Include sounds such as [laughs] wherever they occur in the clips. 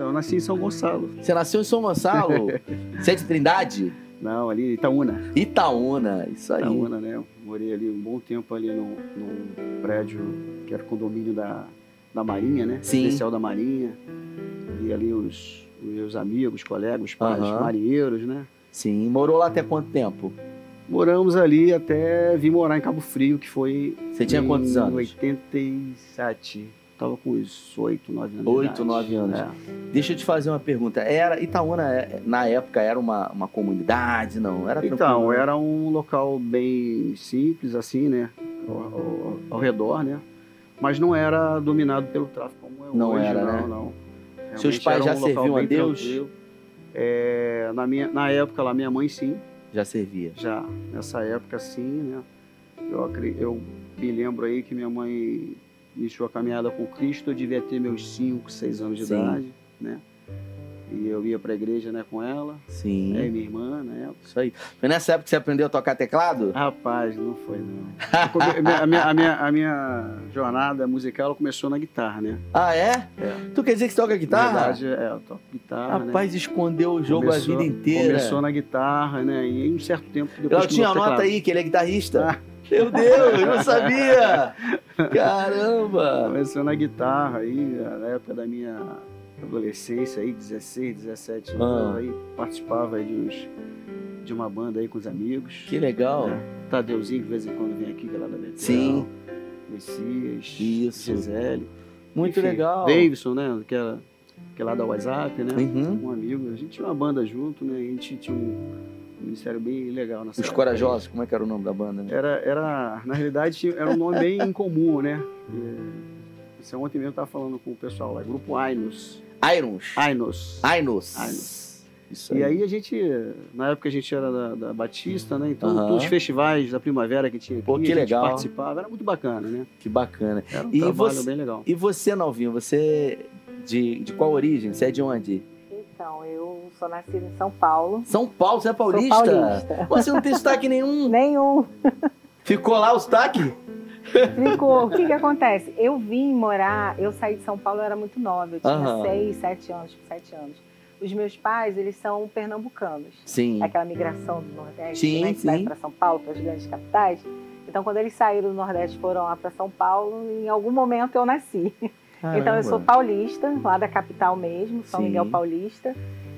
Então, eu nasci em São Gonçalo. Você nasceu em São Gonçalo? [laughs] Você é de Trindade? Não, ali em Itaúna. Itaúna, isso aí. Itaúna, né? Eu morei ali um bom tempo ali no, num prédio que era condomínio da, da Marinha, né? Sim. Especial da Marinha. E ali os, os meus amigos, colegas, pais Aham. marinheiros, né? Sim. Morou lá até quanto tempo? Moramos ali até vir morar em Cabo Frio, que foi Você tinha em quantos anos? 87. Tava com uns 8, 9 anos. de Oito, idade. nove anos. É. Deixa eu te fazer uma pergunta. Era Itaúna, é, na época, era uma, uma comunidade? Não, era Então, tranquilo? era um local bem simples, assim, né? Ao, ao- ao redor, né? Mas não era dominado pelo tráfico como é Não hoje. era, não, né? não. Seus pais era já um local serviam a Deus? É, na, minha, na época lá, minha mãe sim, Já servia. já. Nessa época sim, né? Eu, eu me lembro aí que minha mãe iniciou a caminhada com Cristo, eu devia ter meus 5, 6 anos de Sim. idade, né? E eu ia pra igreja né, com ela, Sim. né, e minha irmã época. Isso aí. Foi nessa época que você aprendeu a tocar teclado? Rapaz, não foi não. A, minha, a, minha, a minha jornada musical ela começou na guitarra, né? Ah, é? É. Tu quer dizer que você toca guitarra? Na verdade, é, eu toco guitarra, né? Rapaz, escondeu o jogo Começou- a vida inteira. Começou na guitarra, né? E em um certo tempo depois Eu tinha anota teclado. aí que ele é guitarrista. [laughs] Meu Deus, eu não sabia! Caramba! Começou na guitarra aí, na época da minha adolescência aí, 16, 17 anos, Ah. aí participava aí de, uns, de uma banda aí com os amigos. Que legal. É. Tadeuzinho, de vez em quando vem aqui, que é lá da Betel. Sim. Messias, Isso. Gisele. Muito Enfim, legal. Davidson, né? Que, era, que é lá da WhatsApp, né? Uhum. Um amigo. A gente tinha uma banda junto, né? A gente tinha um ministério bem legal nessa Os época. Corajosos, como é que era o nome da banda? Né? Era, era, na realidade, era um nome bem [laughs] incomum, né? E, Isso ontem mesmo eu estava falando com o pessoal lá, grupo Ainos. Irons. Ainos. Ainos. Ainos. Isso E aí a gente, na época a gente era da, da Batista, né? Então todos os festivais da primavera que tinha aqui, Pô, que a gente legal. participava, era muito bacana, né? Que bacana. Era um E trabalho você- bem legal. E você, Novinho, você de, de qual origem? Você é de onde? Então, eu sou nascida em São Paulo. São Paulo, você é Sou paulista? Você não tem sotaque nenhum. [laughs] Nenhum. Ficou lá o sotaque? Ficou. O que que acontece? Eu vim morar, eu saí de São Paulo, eu era muito nova. Eu tinha Aham. seis, sete anos, sete anos. Os meus pais, eles são pernambucanos. Sim. Aquela migração do Nordeste, Sim, né, que vai sim. para São Paulo, para as grandes capitais. Então, quando eles saíram do Nordeste foram lá para São Paulo, em algum momento eu nasci. [laughs] Então eu sou paulista, lá da capital mesmo, São Sim. Miguel Paulista.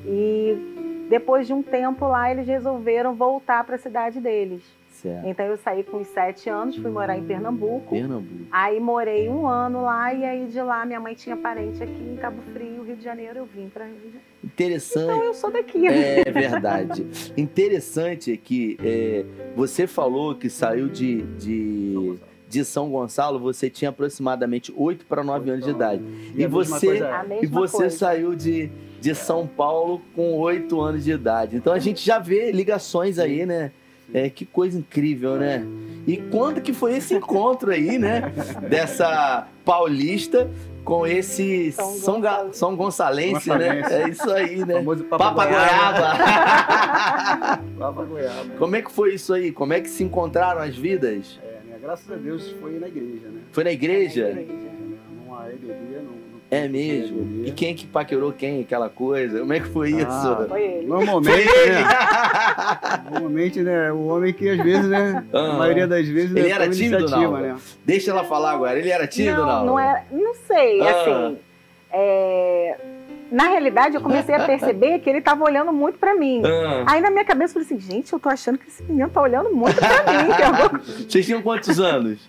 E depois de um tempo lá, eles resolveram voltar para a cidade deles. Certo. Então eu saí com os sete anos, fui morar em Pernambuco. Pernambuco. Aí morei um ano lá e aí de lá minha mãe tinha parente aqui em Cabo Frio, Rio de Janeiro. Eu vim para Rio de Janeiro. Interessante. Então eu sou daqui. É verdade. Interessante que é, você falou que saiu de, de, de São Gonçalo, você tinha aproximadamente 8 para 9 anos de idade. E mesma você- é- E você coisa. saiu de, de São Paulo com 8 anos de idade. Então a gente já vê ligações aí, né? É, que coisa incrível, né? E quando que foi esse encontro aí, né? [laughs] Dessa paulista com esse São São, Ga- Gonçalo. São Gonçalense, né? É isso aí, O né? famoso Papa Goiaba. [laughs] Papa Goiaba. Como é que foi isso aí? Como é que se encontraram as vidas? É? Graças a Deus foi na igreja, né? Foi na igreja? Na igreja. Não há EBD, não, É mesmo? E quem é que paquerou quem? Aquela coisa? Como é que foi isso? Ah, Foi ele. Normalmente, Foi ele! né? Normalmente, né? O homem que às vezes, né? [laughs] Ah. A maioria das vezes, Ele né, era tímido, não? né? Deixa ela falar agora. Ele era tímido ou não, não? não é, não sei, Ah. assim. é, na realidade, eu comecei a perceber que ele estava olhando muito para mim. Ah, Aí na minha cabeça eu falei assim, gente, eu tô achando que esse menino tá olhando muito pra mim. [laughs] eu vocês tinham quantos anos?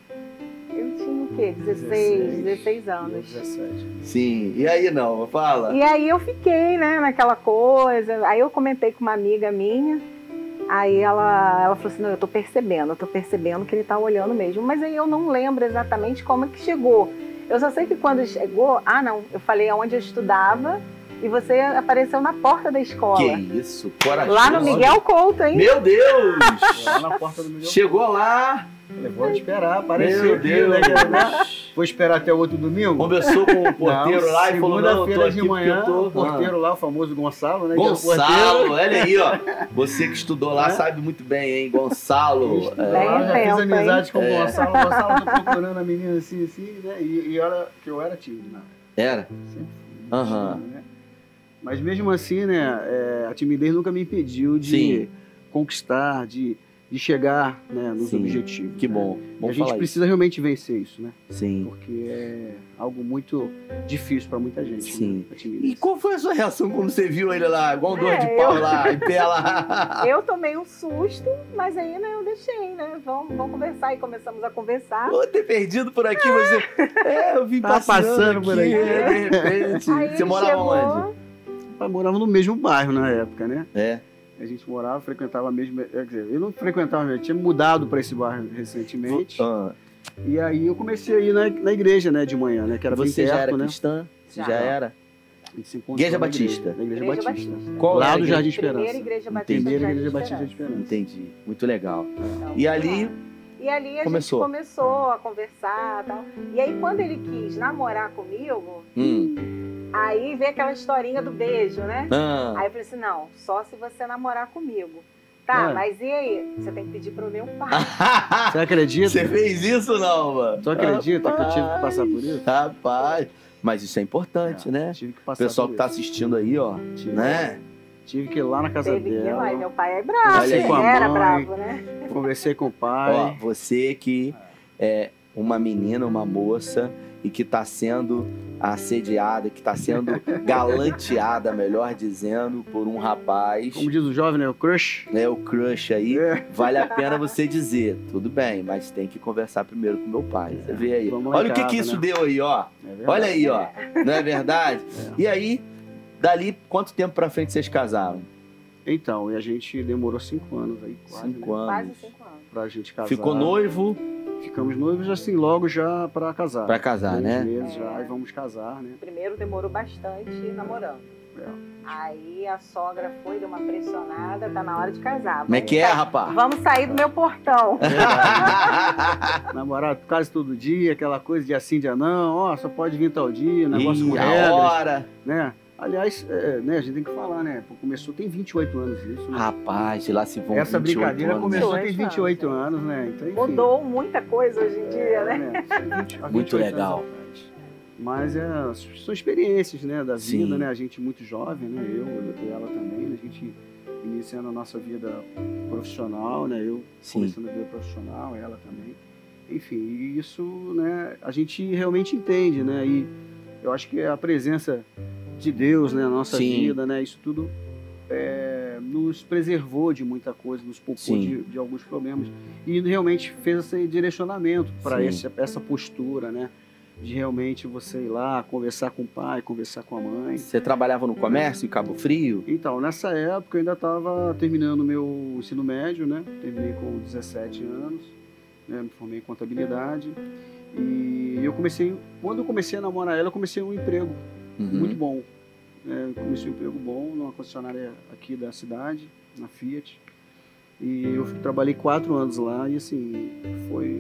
Eu tinha o quê? 16, 16 anos. 17. Sim. E aí não? Fala. E aí eu fiquei, né, naquela coisa. Aí eu comentei com uma amiga minha. Aí ela, ela falou assim, não, eu tô percebendo, eu tô percebendo que ele tá olhando mesmo. Mas aí eu não lembro exatamente como é que chegou. Eu só sei que quando chegou, ah não, eu falei aonde eu estudava e você apareceu na porta da escola. Que isso? Corajoso. Lá no Miguel Couto, hein? Meu Deus! Lá na porta do Miguel. Chegou lá. De esperar, apareceu Meu aqui, Deus. né? Vou esperar até o outro domingo? Conversou com o porteiro Não, lá e falou: Não, eu tô segunda-feira de manhã, eu tô. o porteiro lá, o famoso Gonçalo, né? é Gonçalo, olha aí, ó. [laughs] Você que estudou lá É? sabe muito bem, hein? Gonçalo. Estudou É. Bem já fiz amizade com o hein? Gonçalo. O Gonçalo tá procurando a menina assim, assim, né? E, e era que eu era tímido, né? Era? Sempre Aham. tímido, né? Mas mesmo assim, né, é, a timidez nunca me impediu de Sim. conquistar, de, de chegar né, nos Sim. objetivos. Que né? bom. E Bom a gente precisa realmente vencer isso, né? isso. Sim. Porque é algo muito difícil para muita gente. Sim. Né? A timidez. E qual foi a sua reação quando você viu ele lá, igual um dois de É, pau eu- lá, em pé lá? [laughs] Eu tomei um susto, mas aí né, eu deixei, né? Vamos, vamos conversar e começamos a conversar. Vou ter perdido por aqui, você. [laughs] É, eu vim passeando passando por aqui, aqui. é, de repente. Aí Você morava chegou, onde? Eu morava no mesmo bairro na época, né? É. A gente morava, frequentava mesmo. é, Quer dizer, eu não frequentava eu tinha mudado para esse bairro recentemente. Ah, E aí eu comecei a ir na, na igreja, né, de manhã, né? Que era você bem já perto, era né? cristã? Você já, Já. era? A Igreja na Batista. Na igreja, Igreja Batista. Batista. Qual Lá a do igreja? Jardim Esperança. Primeira igreja batista. Primeira Jardim igreja Batista de Esperança. Esperança. Entendi. Muito legal. Então, E ali, E ali a Começou. gente começou a conversar e tal. E aí, quando ele quis namorar comigo, hum, aí veio aquela historinha do beijo, né? ah, Aí eu falei assim: não, só se você namorar comigo. Tá, É. mas e aí? Você tem que pedir pro meu pai. Você acredita? você fez isso não, mano? Tu acredita que eu tive que passar por isso? Rapaz, mas isso é importante, né? Tive que O passar pessoal por que tá isso. assistindo aí, ó, Tive, né? tive que ir lá na casa Teve que ir lá. E dela, meu pai é bravo. Olha ele era Mãe. bravo, né? conversei com o Ó, pai. você que é uma menina, uma moça e que tá sendo assediada, que tá sendo [laughs] galanteada, melhor dizendo, por um rapaz, Como diz o jovem, né? O crush. né, o crush aí, É. vale a pena você dizer, tudo bem, mas tem que conversar primeiro com meu pai. Você vê aí. Vamos Olha o que que isso né? deu aí, ó. É. Olha aí, ó. Não é verdade? [laughs] É. E aí, dali, quanto tempo pra frente vocês casaram? Então, e a gente demorou cinco anos aí, quase, Cinco né? Quase anos. cinco anos. Pra gente casar. Ficou noivo Ficamos noivos assim, logo já pra casar. pra casar, Dois né? meses já, e vamos casar, né? Primeiro demorou bastante namorando. É. Aí a sogra foi, deu uma pressionada, tá na hora de casar. Como é que é, rapaz? Vamos sair do meu portão. [laughs] Namorar quase todo dia, aquela coisa de assim, dia não, ó, só pode vir tal dia, negócio com Ih, a regras, hora. né? Aliás, é, né, a gente tem que falar, né? Começou, tem 28 anos isso, né? Rapaz, de lá se vão Essa 28 brincadeira anos, começou né? tem 28 anos, né? Então, enfim. Mudou muita coisa hoje em dia, né? né? Tem 20 há Muito 28 anos legal. Mas é, são experiências, né, da Sim. vida, né? A gente muito jovem, né? Eu e ela também, né? A gente iniciando a nossa vida profissional, né? Eu Sim. começando a vida profissional, ela também. Enfim, e isso, né? A gente realmente entende, né? E eu acho que a presença de Deus, né, na nossa Sim. vida, né? Isso tudo é, nos preservou de muita coisa, nos poupou de, de alguns problemas e realmente fez esse direcionamento para Sim. essa postura, né? De realmente você ir lá, conversar com o pai, conversar com a mãe. Você trabalhava no comércio em Cabo Frio? Então, nessa época eu ainda estava terminando meu ensino médio, né? Terminei com 17 anos, né? me formei em contabilidade. E eu comecei, quando eu comecei a namorar ela, eu comecei um emprego Uhum. muito bom. É, comecei um emprego bom numa concessionária aqui da cidade, na Fiat. E eu trabalhei quatro anos lá e assim, foi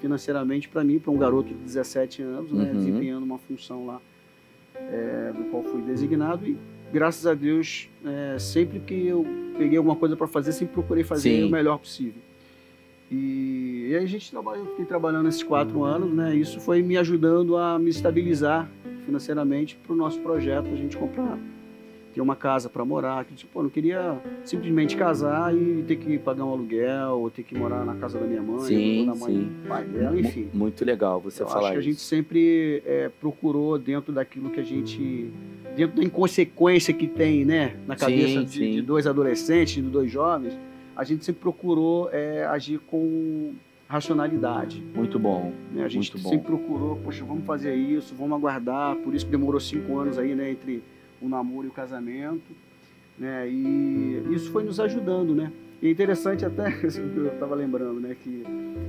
financeiramente para mim, para um garoto de 17 anos, né, Uhum. desempenhando uma função lá, é, do qual fui designado e graças a Deus, é, sempre que eu peguei alguma coisa para fazer, sempre procurei fazer Sim. o melhor possível. E, e aí a gente trabalhou, fiquei trabalhando esses quatro anos, né? Isso foi me ajudando a me estabilizar financeiramente para o nosso projeto, a gente comprar, ter uma casa para morar. Que, tipo, eu não queria simplesmente casar e ter que pagar um aluguel, ou ter que morar na casa da minha mãe, Sim, da mãe sim. do pai dela, enfim. Mu- Muito legal você Eu falar acho que a isso. gente sempre é, procurou dentro daquilo que a gente. dentro da inconsequência que tem, né? Na cabeça Sim, de, sim. de dois adolescentes, de dois jovens, a gente sempre procurou é, agir com racionalidade. Muito bom. né? A gente Muito bom. sempre procurou, poxa, vamos fazer isso, vamos aguardar. Por isso que demorou cinco anos aí, né? Entre o namoro e o casamento. Né? E isso foi nos ajudando, né? E é interessante até, [laughs] eu estava lembrando, né? Que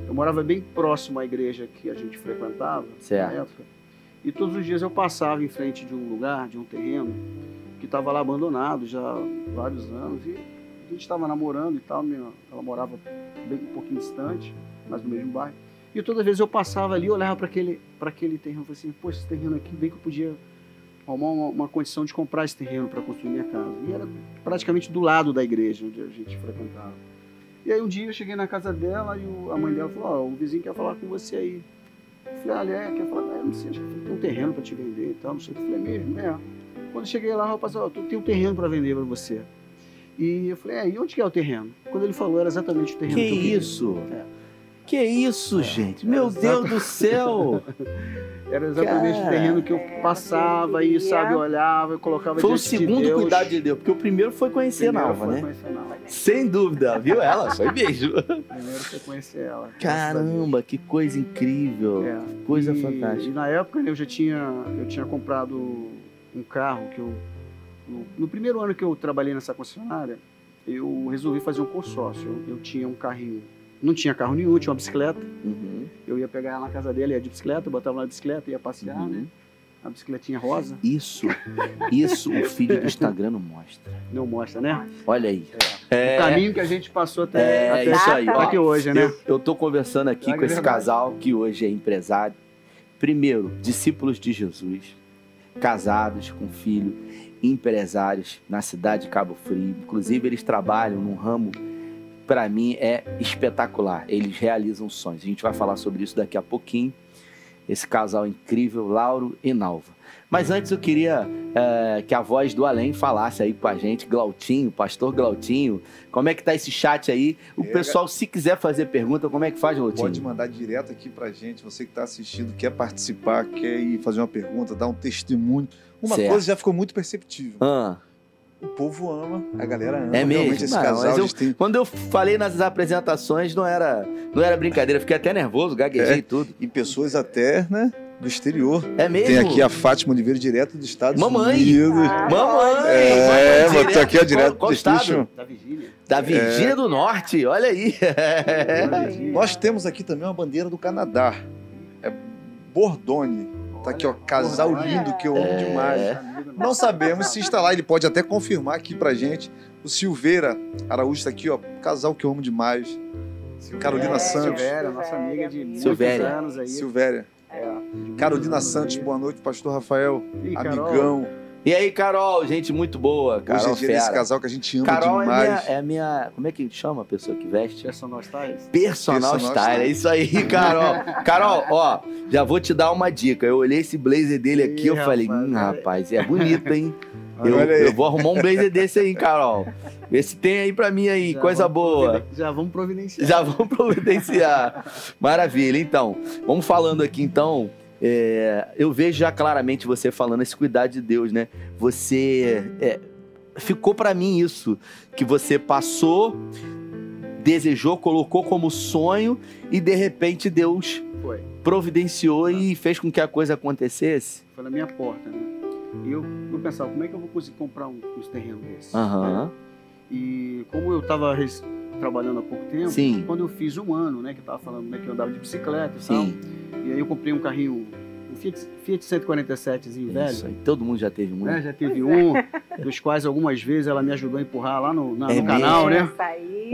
eu morava bem próximo à igreja que a gente frequentava Certo. na época. E todos os dias eu passava em frente de um lugar, de um terreno, que estava lá abandonado já há vários anos. E a gente estava namorando e tal, minha, ela morava bem um pouquinho distante, mas no mesmo bairro. E toda vez eu passava ali, olhava para aquele, aquele terreno e falei assim, pô, esse terreno aqui, bem que eu podia arrumar uma, uma condição de comprar esse terreno para construir minha casa. E era praticamente do lado da igreja onde a gente frequentava. E aí um dia eu cheguei na casa dela e o- a mãe dela falou, ó, o vizinho quer falar com você aí. Eu falei, ah, ele é, quer falar, ah, não sei, acho que tem um terreno para te vender e tal, não sei o que. Eu falei, "É mesmo, é. Quando eu cheguei lá, o rapaz falou, "Ó, tem um terreno para vender para você. E eu falei, é, e onde que é o terreno? Quando ele falou, era exatamente o terreno Que que eu queria. isso? É. Que isso, É, gente? é Meu. Deus do céu! [laughs] Era exatamente Cara. o terreno que eu É, passava e, ia- sabe, eu olhava, eu colocava Foi o de segundo Deus. cuidado de Deus, porque o primeiro foi conhecer a Primeiro Nalva, né? conhecer Nalva. Sem dúvida, viu ela? Foi mesmo. [laughs] Primeiro foi conhecer ela. Caramba, que coisa incrível. É. Coisa e, fantástica. E na época né, eu já tinha, eu tinha comprado um carro que eu. No, no primeiro ano que eu trabalhei nessa concessionária, eu resolvi fazer um consórcio. Eu, eu tinha um carrinho. Não tinha carro nenhum, tinha uma bicicleta. Uhum, Eu ia pegar ela na casa dele, ia de bicicleta, botava na bicicleta, ia passear, uhum. né? A bicicletinha rosa. Isso, isso o feed do Instagram não mostra. [laughs] Não mostra, né? Olha aí. O É, caminho que a gente passou até, é até isso aí. Ó. aqui hoje, né? Eu, eu tô conversando aqui É com esse verdade. casal que hoje é empresário. Primeiro, discípulos de Jesus, casados com filho, empresários na cidade de Cabo Frio. Inclusive, eles trabalham num ramo, para mim, é espetacular. Eles realizam sonhos. A gente vai falar sobre isso daqui a pouquinho. Esse casal incrível, Lauro e Nalva. Mas antes eu queria eh, que a voz do além falasse aí com a gente, Glautinho, pastor Glautinho. Como é que tá esse chat aí? O É, pessoal, se quiser fazer pergunta, como é que faz, Glautinho? Pode mandar direto aqui pra gente. Você que está assistindo, quer participar, quer ir fazer uma pergunta, dar um testemunho. Uma Certo. coisa já ficou muito perceptível. Ah, O povo ama, a galera ama. É mesmo? Esse Não, casal, mas eu- têm... quando eu falei nas apresentações, não era, não era brincadeira. Fiquei até nervoso, gaguejei É. e tudo. E pessoas até, né, do exterior. É mesmo? Tem aqui a Fátima Oliveira, direto dos Estados Mamãe! Unidos. Ah, Mamãe! É, mamãe, botou aqui, ó, direto Qual, qual do estado? Da Virgínia. Da Virgínia do Norte, olha aí. [laughs] Nós temos aqui também uma bandeira do Canadá. É Bordone. Tá aqui, ó, casal lindo que eu amo É. demais. Não sabemos se está lá, ele pode até confirmar aqui pra gente. O Silveira Araújo está aqui, ó, casal que eu amo demais. Carolina É, Santos. Silvéria, nossa amiga de muitos Silvéria. anos aí. Silvéria. É, Carolina Santos, boa noite, pastor Rafael, Ih, Carol, amigão. E aí, Carol, gente muito boa. Hoje Carol é dia casal que a gente ama Carol é demais. é minha. Como é que chama a pessoa que veste? Personal Styles. Personal, Personal Style. Style. É isso aí, Carol. Carol, ó, já vou te dar uma dica. Eu olhei esse blazer dele aqui, Ih, eu falei, rapaz, hum, rapaz, é bonito, hein? [laughs] Eu, eu vou arrumar um blazer desse aí, Carol. Vê se tem aí pra mim aí, Já coisa boa. Já vamos providenciar. Já vamos providenciar. Maravilha. Então, vamos falando aqui então. É, eu vejo já claramente você falando esse cuidado de Deus, né? Você é, ficou pra mim isso que você passou, desejou, colocou como sonho e de repente Deus Foi. providenciou e fez com que a coisa acontecesse. Foi na minha porta, né? E eu, eu pensava, como é que eu vou conseguir comprar um, uns terrenos desses? Aham. né? E como eu estava trabalhando há pouco tempo, Sim. quando eu fiz um ano, né, que eu tava falando né, que eu andava de bicicleta e tal, Sim. e aí eu comprei um carrinho, Fiat, Fiat 147zinho velho, Isso aí. Todo mundo já teve um. né, já teve um, dos quais algumas vezes ela me ajudou a empurrar lá no, na- É no canal, né?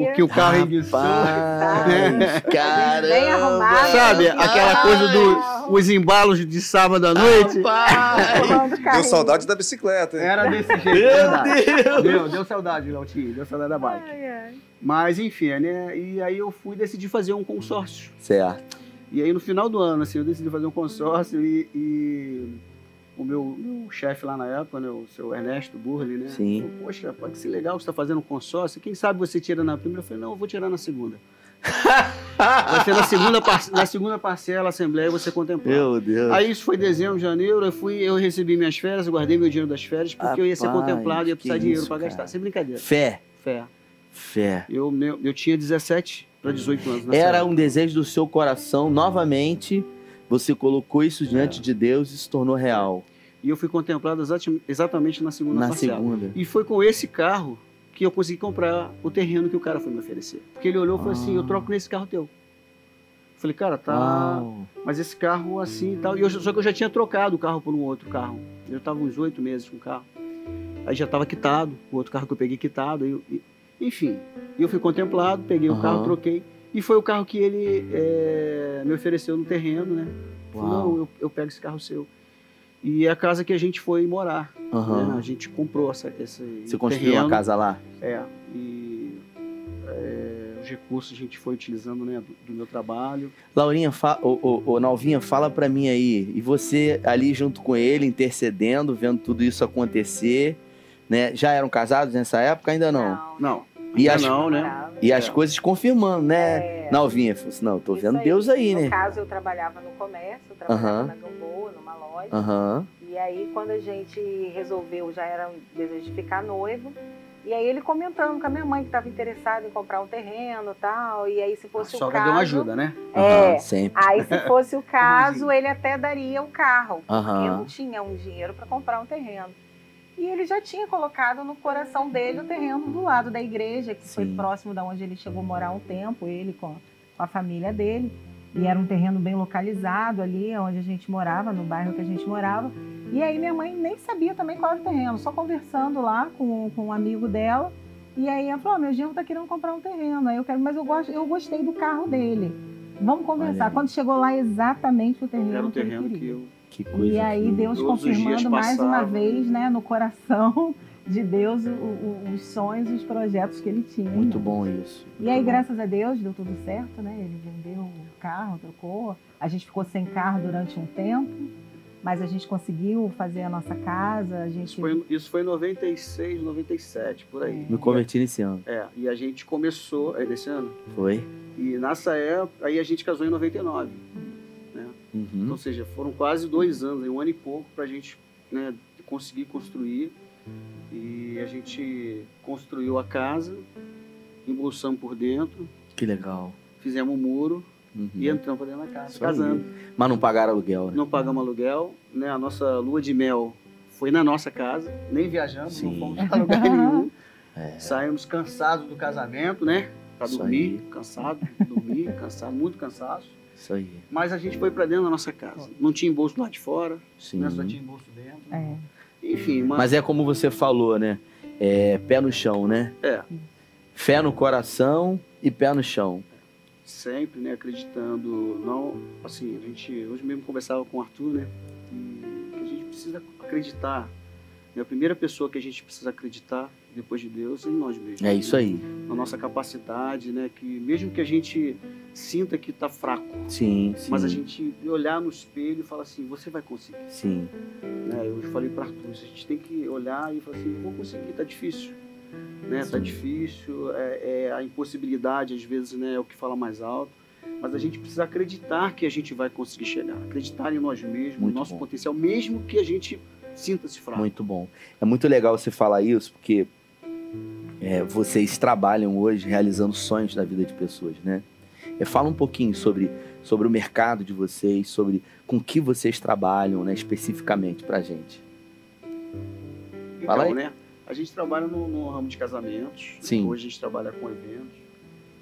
Porque o carro enguiçou. Rapaz, caramba. [laughs] Bem arrumado. Sabe, aquela coisa dos os embalos de sábado à noite. Rapaz. Deu saudade da bicicleta, hein? Era desse jeito, Meu verdade. Deus. Deu, deu saudade, Lautinho, deu saudade da bike. Ai, ai. Mas enfim, né? E aí eu fui decidir fazer um consórcio. Certo. E aí no final do ano, assim, eu decidi fazer um consórcio e, e o meu, meu chefe lá na época, né, o seu Ernesto Burley, né? Sim. Falou, Poxa, pode ser legal que você está fazendo um consórcio. Quem sabe você tira na primeira? Eu falei, não, eu vou tirar na segunda. Vai ser na segunda, na segunda parcela, Assembleia, você contemplar. Meu Deus. Aí isso foi dezembro, janeiro, eu fui, eu recebi minhas férias, eu guardei meu dinheiro das férias, porque eu ia ser Rapaz, contemplado e ia precisar de dinheiro para gastar. Sem brincadeira. Fé, Fé. fé. Eu, meu, eu tinha 17 para 18 anos. nessa Era época. um desejo do seu coração, novamente, você colocou isso diante É. de Deus e se tornou real. E eu fui contemplado exatamente na segunda Na parcela. segunda. E foi com esse carro que eu consegui comprar o terreno que o cara foi me oferecer. Porque ele olhou e falou assim, Ah. eu troco nesse carro teu. Falei, cara, tá... Uau. Mas esse carro assim e tal. E eu, só que eu já tinha trocado o carro por um outro carro. Eu estava uns oito meses com o carro. Aí já estava quitado, o outro carro que eu peguei quitado. e- enfim, eu fui contemplado, peguei o Aham. carro, troquei. E foi o carro que ele é, me ofereceu no terreno, né? Uau. não, eu, eu pego esse carro seu. E é a casa que a gente foi morar. né? Aham. A gente comprou essa, esse Você construiu uma casa lá? É. E é, o recursos a gente foi utilizando né, do, do meu trabalho. Laurinha, fa... ô, ô, ô, Nalvinha, fala pra mim aí. E você ali junto com ele, intercedendo, vendo tudo isso acontecer, né? Já eram casados nessa época? Ainda não. Não, E as, não, né? e as coisas confirmando, né? É. Nalvinha, falou assim, não, eu tô vendo Deus aí, no né? caso, eu trabalhava no comércio, eu trabalhava na Gamboa, numa loja. E aí, quando a gente resolveu, já era um desejo de ficar noivo. E aí, ele comentando com a minha mãe que estava interessada em comprar um terreno e tal. E aí, se A fosse o sogra caso. deu uma ajuda, né? É. aham, sempre. Aí, se [laughs] fosse o caso, ele até daria o carro. Porque eu não tinha um dinheiro para comprar um terreno. E ele já tinha colocado no coração dele o terreno do lado da igreja, que foi Sim. próximo da onde ele chegou a morar um tempo, ele com, a família dele. E era um terreno bem localizado ali, onde a gente morava, no bairro que a gente morava. E aí minha mãe nem sabia também qual era o terreno, só conversando lá com, com um amigo dela. E aí ela falou: "Ah, meu genro tá querendo comprar um terreno. Aí eu quero, mas eu, gosto, eu gostei do carro dele. Vamos conversar. Quando chegou lá, exatamente o terreno, Era um que ele terreno que queria. eu. Que coisa. E aí que- Deus confirmando mais uma vez, né, no coração de Deus o- o- os sonhos e os projetos que ele tinha. Muito bom isso. E aí, graças a Deus, deu tudo certo, né? Ele vendeu o carro, trocou. A gente ficou sem carro durante um tempo, mas a gente conseguiu fazer a nossa casa. A gente Isso foi, isso foi em 96, 97, por aí. Me converti nesse ano. É, e a gente começou, é desse ano, Foi? e nessa época, aí a gente casou em 99. Uhum. Ou seja, foram quase dois anos, aí, um ano e pouco, pra gente né, conseguir construir. E a gente construiu a casa, embolsamos por dentro, Que legal. fizemos um muro Uhum. e entramos pra dentro da casa, aí. casando. Mas não pagaram aluguel, né? Não pagamos aluguel, né? A nossa lua de mel foi na nossa casa, nem viajamos, Sim. não fomos pra lugar nenhum. [laughs] É. Saímos cansados do casamento, né? Isso dormir, aí. cansado, dormir, [laughs] cansado, muito cansaço. Isso aí. Mas a gente foi pra dentro da nossa casa. Não tinha embolso lá de fora, Sim. né? Só tinha embolso dentro. É. Enfim, mas, Mas é como você falou, né? É pé no chão, né? é, Fé no coração e pé no chão. sempre, né, acreditando, não, assim, a gente, hoje mesmo conversava com o Arthur, né, que, a gente precisa acreditar, né, a primeira pessoa que a gente precisa acreditar, depois de Deus, em nós mesmos. É isso aí. Na nossa capacidade, né, que mesmo que a gente sinta que está fraco, Sim, sim. mas a gente olhar no espelho e falar assim, você vai conseguir. Sim. Né? Eu falei para Arthur, a gente tem que olhar e falar assim, vou conseguir, tá difícil. Né? Tá Sim. difícil, é, é a impossibilidade às vezes né, é o que fala mais alto, mas a gente precisa acreditar que a gente vai conseguir chegar, acreditar em nós mesmos, Muito no nosso bom. potencial, mesmo que a gente sinta-se fraco. Muito bom. É muito legal você falar isso, porque é, vocês trabalham hoje realizando sonhos na vida de pessoas, né? É, fala um pouquinho sobre, sobre o mercado de vocês, sobre com que vocês trabalham, né, especificamente pra gente. Então, Fala aí. né? A gente trabalha no, no ramo de casamentos. Sim. Hoje a gente trabalha com eventos.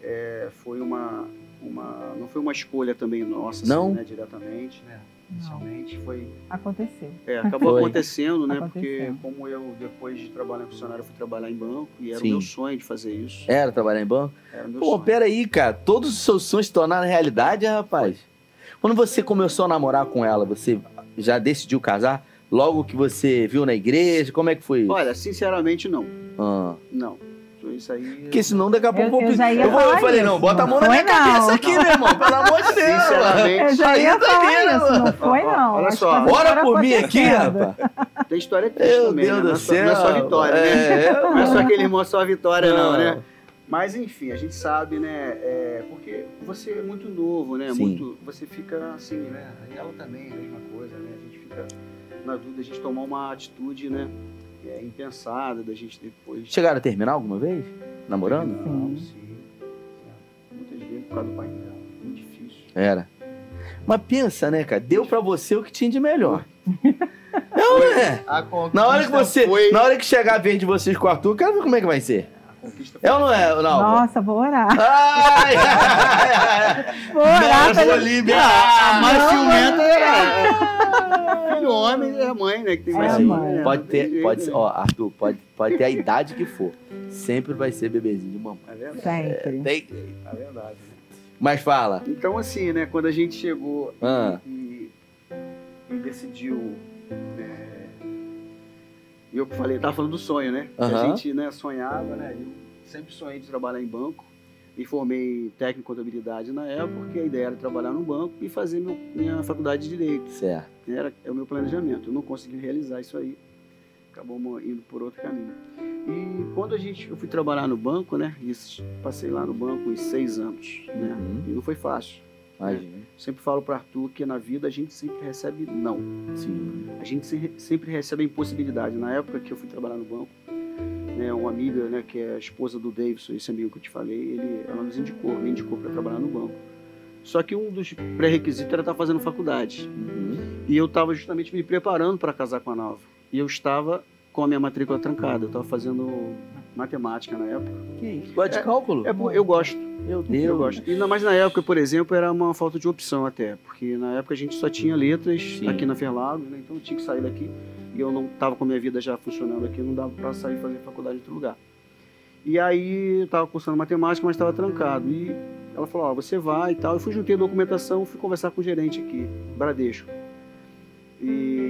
É, foi uma, uma, não foi uma escolha também nossa, assim, Não? né, diretamente, né? Inicialmente foi, Aconteceu. é, acabou [laughs] Foi. acontecendo, né? Aconteceu. Porque como eu depois de trabalhar em funcionário, fui trabalhar em banco e era Sim. o meu sonho de fazer isso. Era trabalhar em banco? Era o meu Pô, sonho. peraí, cara. Todos os seus sonhos se tornaram realidade, rapaz. Quando você começou a namorar com ela, você já decidiu casar? Logo que você viu na igreja? Como é que foi isso? Olha, sinceramente não, Ah. não. Isso aí. Porque senão daqui a pouco Eu- já ia eu, vou- eu falei, isso. não, bota a mão Não na minha não. cabeça aqui, meu irmão. Pelo amor de Deus. Sinceramente. Eu já ia tá falar isso, não foi não. olha só, coisas Ora foram por mim aqui, rapaz. Tem história triste Meu também, Deus né? do Não é só- céu. Não é só vitória, né? É, Não é só aquele irmão só vitória, não, Não. né? Mas enfim, a gente sabe, né? é, porque você é muito novo, né? Sim. Muito, você fica assim, né? E ela também, a mesma coisa, né? A gente fica na dúvida, a gente tomar uma atitude, né? É, impensada, da gente depois. Chegaram a terminar alguma vez? Namorando? Não, Sim. É, Muitas vezes por causa do painel. Muito difícil. Era. Mas pensa, né, cara? Deu pra você o que tinha de melhor. Não, né? Na hora que você. foi. Na hora que chegar a vez de vocês com o Arthur, quero ver como é que vai ser. Conquista É ou não é, não? Nossa, vou orar. Ai, ai, ai, Vou orar Não, pra vou ele. liberar. A mais Não, ciumenta é. Filho homem é a mãe, né? Que tem É mais ciúme, mãe. né? Pode ter, pode ser, né? ó, Arthur, pode, pode ter a idade que for. Sempre vai ser bebezinho de mamãe. É verdade. Sempre. Tem- É verdade. né? Mas fala. Então, assim, né? Quando a gente chegou e- Ah. e, e decidiu. é, E eu falei, tava falando do sonho, né? Aham. A gente né, sonhava, né? Eu sempre sonhei de trabalhar em banco. e formei técnico em contabilidade na época, porque a ideia era trabalhar no banco e fazer meu, minha faculdade de direito. Certo. Era é o meu planejamento. Eu não consegui realizar isso aí. Acabou indo por outro caminho. E quando a gente, eu fui trabalhar no banco, né? Isso, passei lá no banco uns seis anos, né? Uhum. E não foi fácil. Imagina. Sempre falo para Arthur que na vida a gente sempre recebe não. Sim. A gente se- sempre recebe a impossibilidade. Na época que eu fui trabalhar no banco, né, uma amiga, né, que é a esposa do Davidson, esse amigo que eu te falei, ele, ela nos indicou, me indicou para trabalhar no banco. Só que um dos pré-requisitos era estar fazendo faculdade. Uhum. E eu estava justamente me preparando para casar com a Nova. E eu estava com a minha matrícula trancada. Eu estava fazendo matemática na época. Que isso? Gosta de cálculo? É, eu gosto. Meu Eu Deus. gosto. E ainda mais na época, por exemplo, era uma falta de opção até. Porque na época a gente só tinha letras Sim. aqui na Ferlagos, né? Então eu tinha que sair daqui. E eu não estava com a minha vida já funcionando aqui, não dava para sair e fazer faculdade em outro lugar. E aí eu estava cursando matemática, mas estava trancado. E ela falou, ó, você vai e tal. Eu fui juntei a documentação, fui conversar com o gerente aqui, Bradesco. E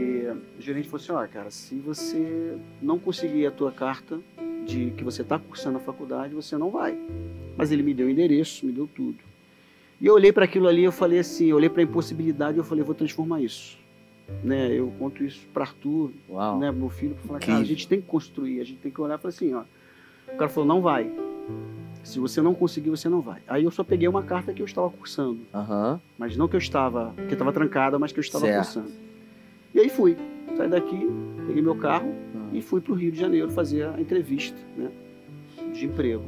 o gerente falou assim, ó, cara, se você não conseguir a tua carta de que você está cursando a faculdade, você não vai. Mas ele me deu o endereço, me deu tudo. E eu olhei para aquilo ali, eu falei assim, eu olhei para a impossibilidade, eu falei, vou transformar isso. Né, eu conto isso para Arthur, Uau. né, meu filho, para falar, cara, a gente tem que construir, a gente tem que olhar e falar assim, ó. O cara falou, não vai. Se você não conseguir, você não vai. Aí eu só peguei uma carta que eu estava cursando, Aham. mas não que eu estava, que estava trancada, mas que eu estava Certo. cursando. E aí fui, saí daqui, peguei meu carro e fui para o Rio de Janeiro fazer a entrevista, né, de emprego.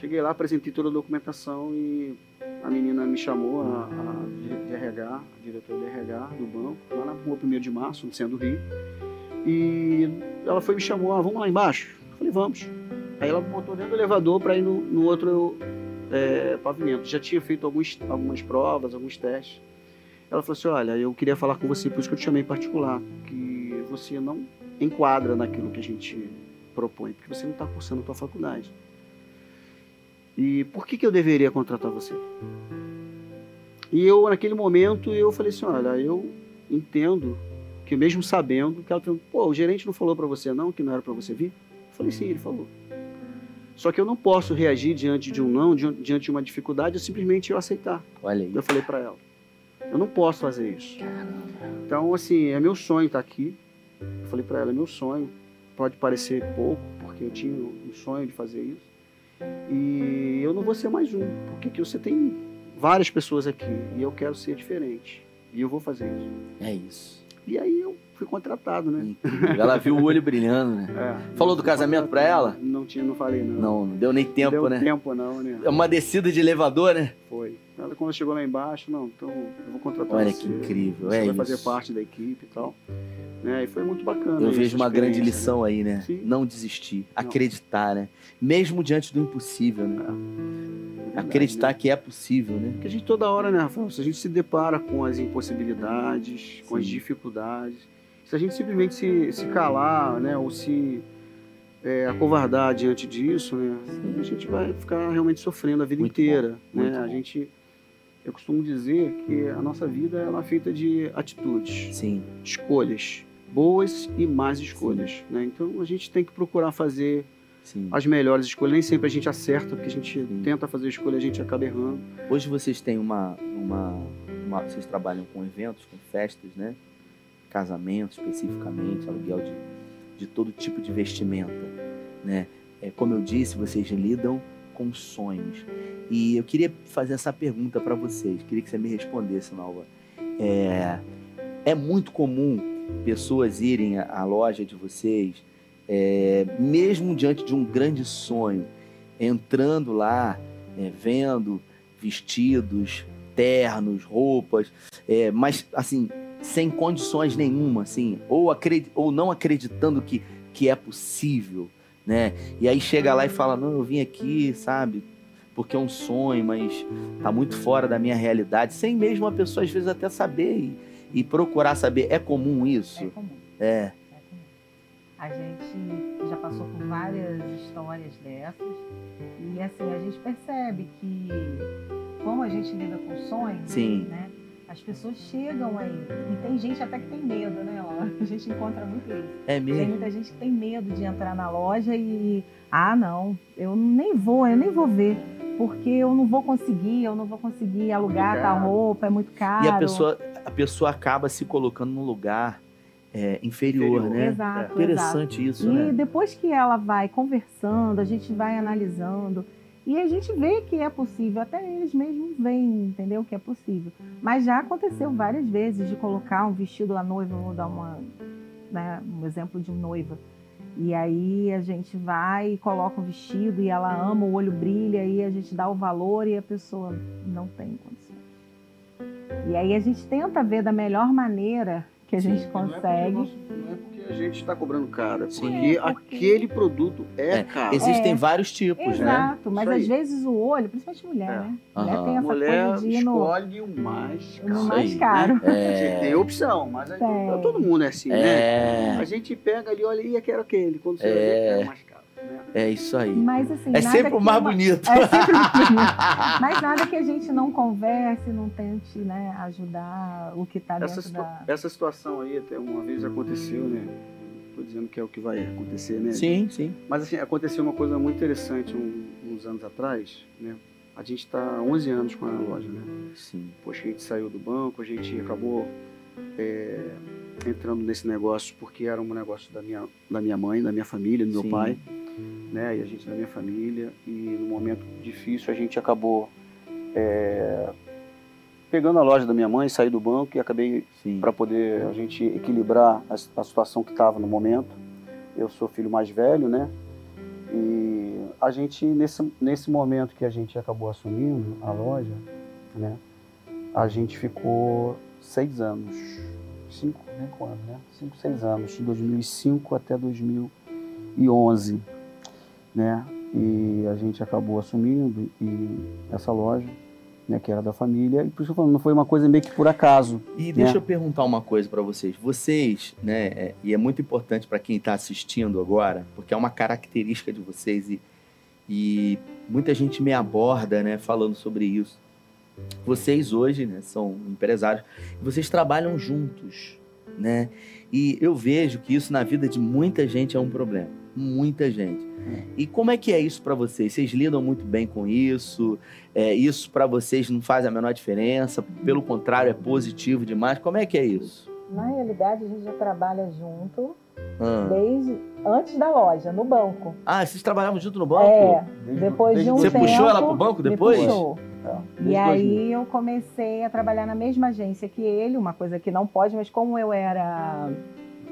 Cheguei lá, apresentei toda a documentação e a menina me chamou, a, a RH, a diretora de RH do banco, lá na rua 1 de março, no centro do Rio. E ela foi me chamou, ah, vamos lá embaixo? Eu falei, vamos. Aí ela botou dentro do elevador para ir no, no outro é, pavimento. Já tinha feito alguns, algumas provas, alguns testes. Ela falou assim, olha, eu queria falar com você, por isso que eu te chamei em particular, que você não enquadra naquilo que a gente propõe, porque você não está cursando a tua faculdade. E por que, que eu deveria contratar você? E eu, naquele momento, eu falei assim, olha, eu entendo que mesmo sabendo, que ela perguntou, pô, o gerente não falou para você não, que não era para você vir? Eu falei, sim, ele falou. Só que eu não posso reagir diante de um não, di- diante de uma dificuldade, eu simplesmente eu aceitar. Olha aí. Eu falei para ela, eu não posso fazer isso. Então, assim, é meu sonho estar aqui. Eu falei para ela, é meu sonho. Pode parecer pouco, porque eu tinha um sonho de fazer isso. E eu não vou ser mais um, porque aqui você tem várias pessoas aqui e eu quero ser diferente. E eu vou fazer isso. É isso. E aí eu fui contratado, né? Ela viu o olho brilhando, né? É. Falou do casamento pra ela? Não tinha, não falei não. Não, não deu nem tempo, Deu né? tempo não, né? É uma descida de elevador, né? Foi. Ela quando chegou lá embaixo, não, então eu vou contratar Olha você. que incrível, Você é vai isso. fazer parte da equipe e tal. Né? E foi muito bacana. Eu vejo uma grande experiência, lição aí, né? Sim. Não desistir, acreditar, né? Mesmo diante do impossível, né? né? É verdade, Acreditar né? que é possível, né? Porque a gente toda hora, né, Rafael? Se a gente se depara com as impossibilidades, com as Sim. dificuldades, se a gente simplesmente se, se calar, né, ou se é, acovardar diante disso, né, a gente vai ficar realmente sofrendo a vida Muito inteira, bom, né? A gente, eu costumo dizer que a nossa vida ela é feita de atitudes, Sim, escolhas, boas e más escolhas, né? Então a gente tem que procurar fazer sim. as melhores escolhas. Nem sempre a gente acerta, porque a gente Sim. tenta fazer escolha, a gente acaba errando. Hoje vocês têm uma, uma, uma- Vocês trabalham com eventos, com festas, né? Casamento especificamente, aluguel de, de todo tipo de vestimenta, né? É, como eu disse, vocês lidam com sonhos. E eu queria fazer essa pergunta para vocês, queria que você me respondesse, Nalva. É, é muito comum pessoas irem à, loja de vocês, é, mesmo diante de um grande sonho, entrando lá, é, vendo vestidos, ternos, roupas, é, mas assim, sem condições nenhuma, assim, ou, acredi- ou não acreditando que, que é possível, né? E aí chega lá e fala, não, eu vim aqui, sabe, porque é um sonho, mas tá muito fora da minha realidade, sem mesmo a pessoa às vezes até saber e, e procurar saber. É comum É isso? comum. É, É comum. A gente já passou por várias histórias dessas e assim a gente percebe que como a gente lida com sonhos, Sim. né? As pessoas chegam aí e tem gente até que tem medo, né? Laura? [laughs] A gente encontra muito isso. é Tem mesmo. muita gente que tem medo de entrar na loja e ah não, eu nem vou, eu nem vou ver. porque eu não vou conseguir, eu não vou conseguir alugar tal caro. roupa, é muito caro. E a pessoa, a pessoa acaba se colocando num lugar é, inferior, Inferior. né? Exato, exato. Interessante isso, E né? depois que ela vai conversando, a gente vai analisando e a gente vê que é possível, até eles mesmos veem, entendeu? Que é possível. Mas já aconteceu várias vezes de colocar um vestido à noiva, vou dar uma, né, um exemplo de noiva. E aí a gente vai e coloca um vestido e ela ama, o olho brilha, e a gente dá o valor e a pessoa não tem condições. E aí a gente tenta ver da melhor maneira que a gente é consegue. Não é a gente está cobrando caro, é Sim. porque, É, porque- aquele produto é, É, caro. Existem É. vários tipos, né? Exato, mas às vezes o olho, principalmente mulher, É. né? Mulher Aham. tem A essa mulher coisa de ir no, escolhe o mais caro. mais aí, caro. Você É, tem opção, mas Tem. todo mundo é assim, né? é, A gente pega ali, olha, e eu quero aquele. Quando você É. olha, é o mais caro. É isso aí. Mas assim, É sempre o mais uma- bonito. É sempre o mais bonito. [laughs] Mas nada que a gente não converse, não tente né, ajudar o que está dentro da. essa situação aí até uma vez aconteceu, né? Estou dizendo que é o que vai acontecer, né? Sim, sim. Mas assim, aconteceu uma coisa muito interessante um- uns anos atrás, né? A gente está há 11 anos com a loja, né? Sim. Poxa, a gente saiu do banco, a gente acabou é, entrando nesse negócio porque era um negócio da minha, da minha mãe, da minha família, do meu Sim. pai, né? E a gente da minha família. E no momento difícil a gente acabou é, pegando a loja da minha mãe, saí do banco e acabei para poder a gente equilibrar a, a situação que estava no momento. Eu sou filho mais velho, né? E a gente, nesse, nesse momento que a gente acabou assumindo a loja, né? A gente ficou seis anos, cinco, cinco anos, né? Cinco, seis anos, de 2005 até 2011, né? E a gente acabou assumindo e essa loja, né, que era da família, e por isso eu falando, não foi uma coisa meio que por acaso. E deixa né? eu perguntar uma coisa pra vocês. Vocês, né, é- e é muito importante pra quem tá assistindo agora, porque é uma característica de vocês e, e muita gente me aborda, né, falando sobre isso. Vocês hoje, né, são empresários, vocês trabalham juntos, né? E eu vejo que isso na vida de muita gente é um problema, muita gente. E como é que é isso pra vocês? Vocês lidam muito bem com isso? É, isso pra vocês não faz a menor diferença? Pelo contrário, é positivo demais? Como é que é isso? Na realidade, a gente já trabalha junto Ah, desde antes da loja, no banco. Ah, vocês trabalhavam junto no banco? É, depois desde de um Você tempo. puxou ela pro banco me depois? puxou. É, E desde 2000. aí eu comecei a trabalhar na mesma agência que ele, uma coisa que não pode, mas como eu era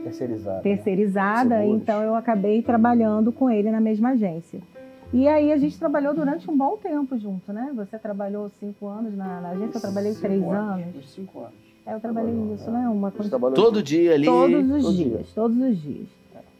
terceirizado. né? terceirizada, Seguros. então eu acabei trabalhando com ele na mesma agência. E aí a gente trabalhou durante um bom tempo junto, né? Você trabalhou cinco anos na, na agência, eu trabalhei Cinco três anos, anos. cinco anos. É, eu trabalhei Trabalhou, isso, é. né? Uma coisa trabalhou Todo dia ali. todos os todo dias, dia. todos os dias.